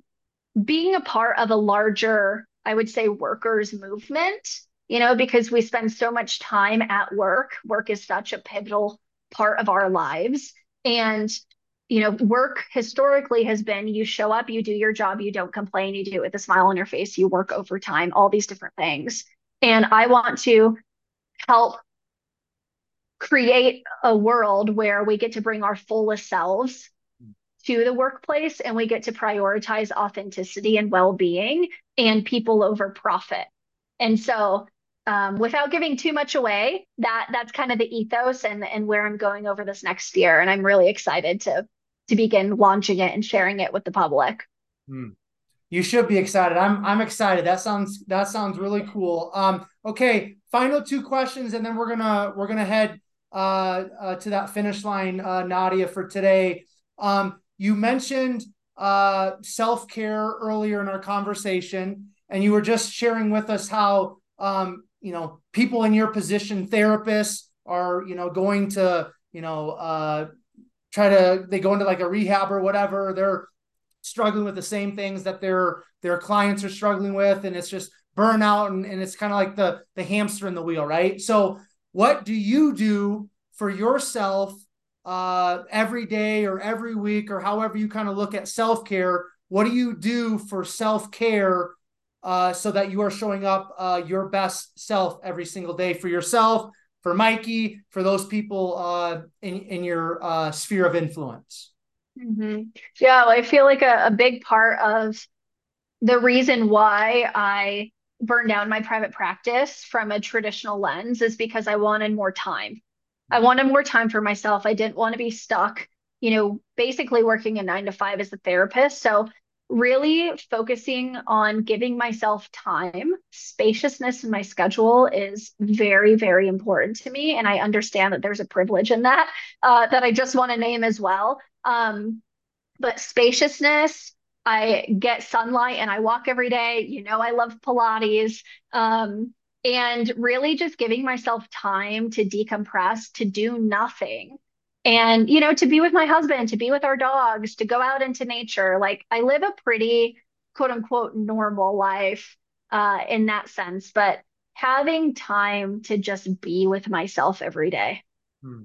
being a part of a larger, I would say, workers movement, you know, because we spend so much time at work. Work is such a pivotal part of our lives. And, you know, work historically has been you show up, you do your job, you don't complain, you do it with a smile on your face, you work overtime, all these different things. And I want to help create a world where we get to bring our fullest selves to the workplace and we get to prioritize authenticity and well-being and people over profit and so um, without giving too much away that that's kind of the ethos and and where i'm going over this next year and i'm really excited to to begin launching it and sharing it with the public hmm. You should be excited. I'm I'm excited. That sounds that sounds really cool. Um, okay, final two questions, and then we're gonna we're gonna head uh, uh to that finish line, uh, Nadia, for today. Um, you mentioned uh self care earlier in our conversation, and you were just sharing with us how um you know people in your position, therapists, are you know going to you know try to they go into like a rehab or whatever. They're struggling with the same things that their their clients are struggling with and it's just burnout and, and it's kind of like the the hamster in the wheel right so what do you do for yourself uh every day or every week or however you kind of look at self-care what do you do for self-care uh so that you are showing up uh your best self every single day for yourself for mikey for those people uh in in your uh sphere of influence Mm-hmm. Yeah, I feel like a, a big part of the reason why I burned down my private practice from a traditional lens is because I wanted more time. I wanted more time for myself. I didn't want to be stuck, you know, basically working a nine to five as a therapist. So, really focusing on giving myself time, spaciousness in my schedule is very, very important to me. And I understand that there's a privilege in that uh, that I just want to name as well. Um, but spaciousness, I get sunlight and I walk every day. You know, I love Pilates. Um, and really just giving myself time to decompress, to do nothing. And, you know, to be with my husband, to be with our dogs, to go out into nature. Like I live a pretty quote unquote normal life uh, in that sense, but having time to just be with myself every day. Hmm.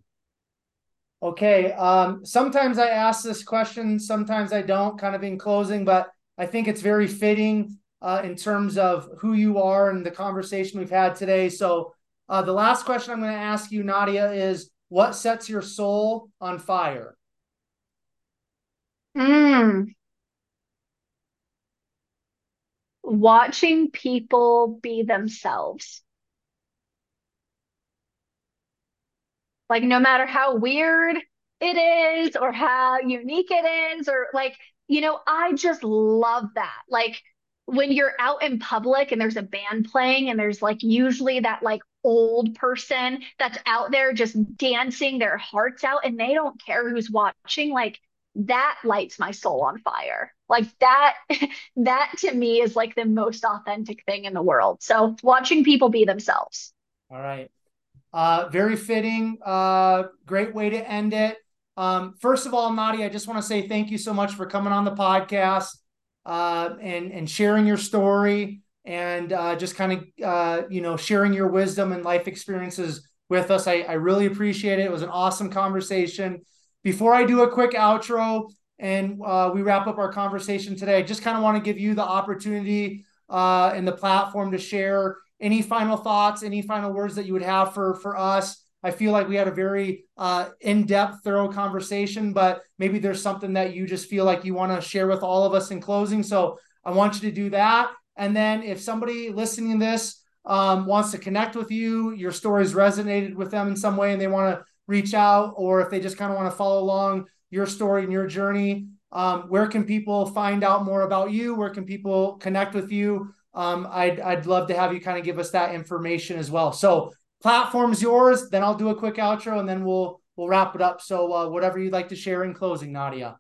Okay. Um, sometimes I ask this question, sometimes I don't, kind of in closing, but I think it's very fitting uh, in terms of who you are and the conversation we've had today. So, uh, the last question I'm going to ask you, Nadia, is what sets your soul on fire? Mm. Watching people be themselves. Like, no matter how weird it is or how unique it is, or like, you know, I just love that. Like, when you're out in public and there's a band playing and there's like usually that like old person that's out there just dancing their hearts out and they don't care who's watching like that lights my soul on fire. Like that that to me is like the most authentic thing in the world. So watching people be themselves. All right uh, very fitting. Uh, great way to end it. Um, first of all, Nadia, I just want to say thank you so much for coming on the podcast uh, and and sharing your story and uh, just kind of uh, you know sharing your wisdom and life experiences with us. I, I really appreciate it. It was an awesome conversation. Before I do a quick outro and uh, we wrap up our conversation today, I just kind of want to give you the opportunity uh, and the platform to share any final thoughts, any final words that you would have for for us? I feel like we had a very uh, in-depth, thorough conversation, but maybe there's something that you just feel like you want to share with all of us in closing. So I want you to do that. And then if somebody listening to this um, wants to connect with you, your stories resonated with them in some way, and they want to reach out, or if they just kind of want to follow along your story and your journey, um, where can people find out more about you? Where can people connect with you? Um, I'd I'd love to have you kind of give us that information as well. So platform's yours. Then I'll do a quick outro and then we'll we'll wrap it up. So uh, whatever you'd like to share in closing, Nadia.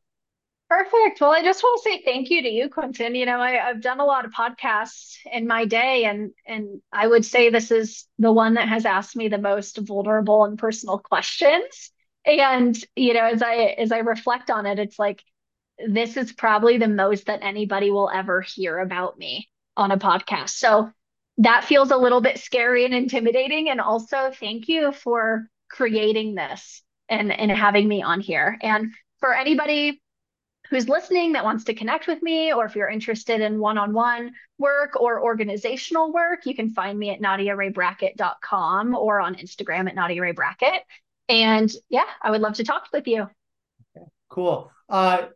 Perfect. Well, I just want to say thank you to you, Quentin. You know, I, have done a lot of podcasts in my day, and and I would say this is the one that has asked me the most vulnerable and personal questions. And you know, as I as I reflect on it, it's like this is probably the most that anybody will ever hear about me on a podcast. So that feels a little bit scary and intimidating. And also, thank you for creating this and, and having me on here. And for anybody who's listening that wants to connect with me, or if you're interested in one on one work or organizational work, you can find me at nadiaraebrackett.com or on Instagram at nadiaraebrackett. And yeah, I would love to talk with you. Okay, cool. Uh,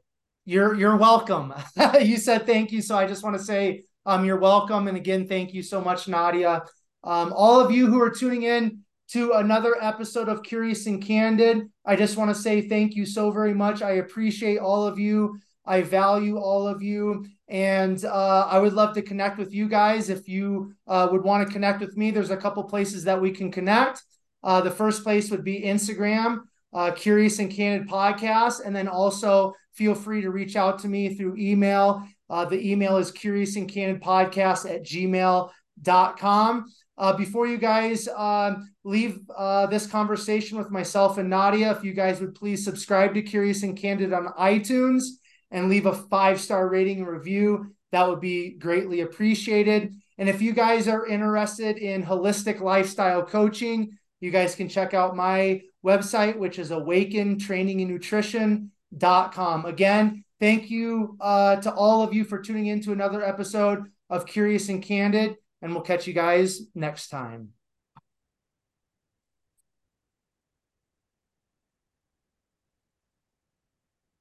you're you're welcome. you said thank you, so I just want to say um, you're welcome. And again, thank you so much, Nadia. Um, all of you who are tuning in to another episode of Curious and Candid, I just want to say thank you so very much. I appreciate all of you I value all of you. And uh, I would love to connect with you guys. If you uh, would want to connect with me, there's a couple places that we can connect. Uh, the first place would be Instagram, uh, Curious and Candid Podcast. And then also feel free to reach out to me through email. Uh, the email is curious and candid podcast at gmail.com. Uh, before you guys um, leave uh, this conversation with myself and Nadia, if you guys would please subscribe to Curious and Candid on iTunes and leave a five star rating and review, that would be greatly appreciated. And if you guys are interested in holistic lifestyle coaching, you guys can check out my website, which is awaken training and nutrition.com. Again, thank you uh, to all of you for tuning in to another episode of Curious and Candid, and we'll catch you guys next time.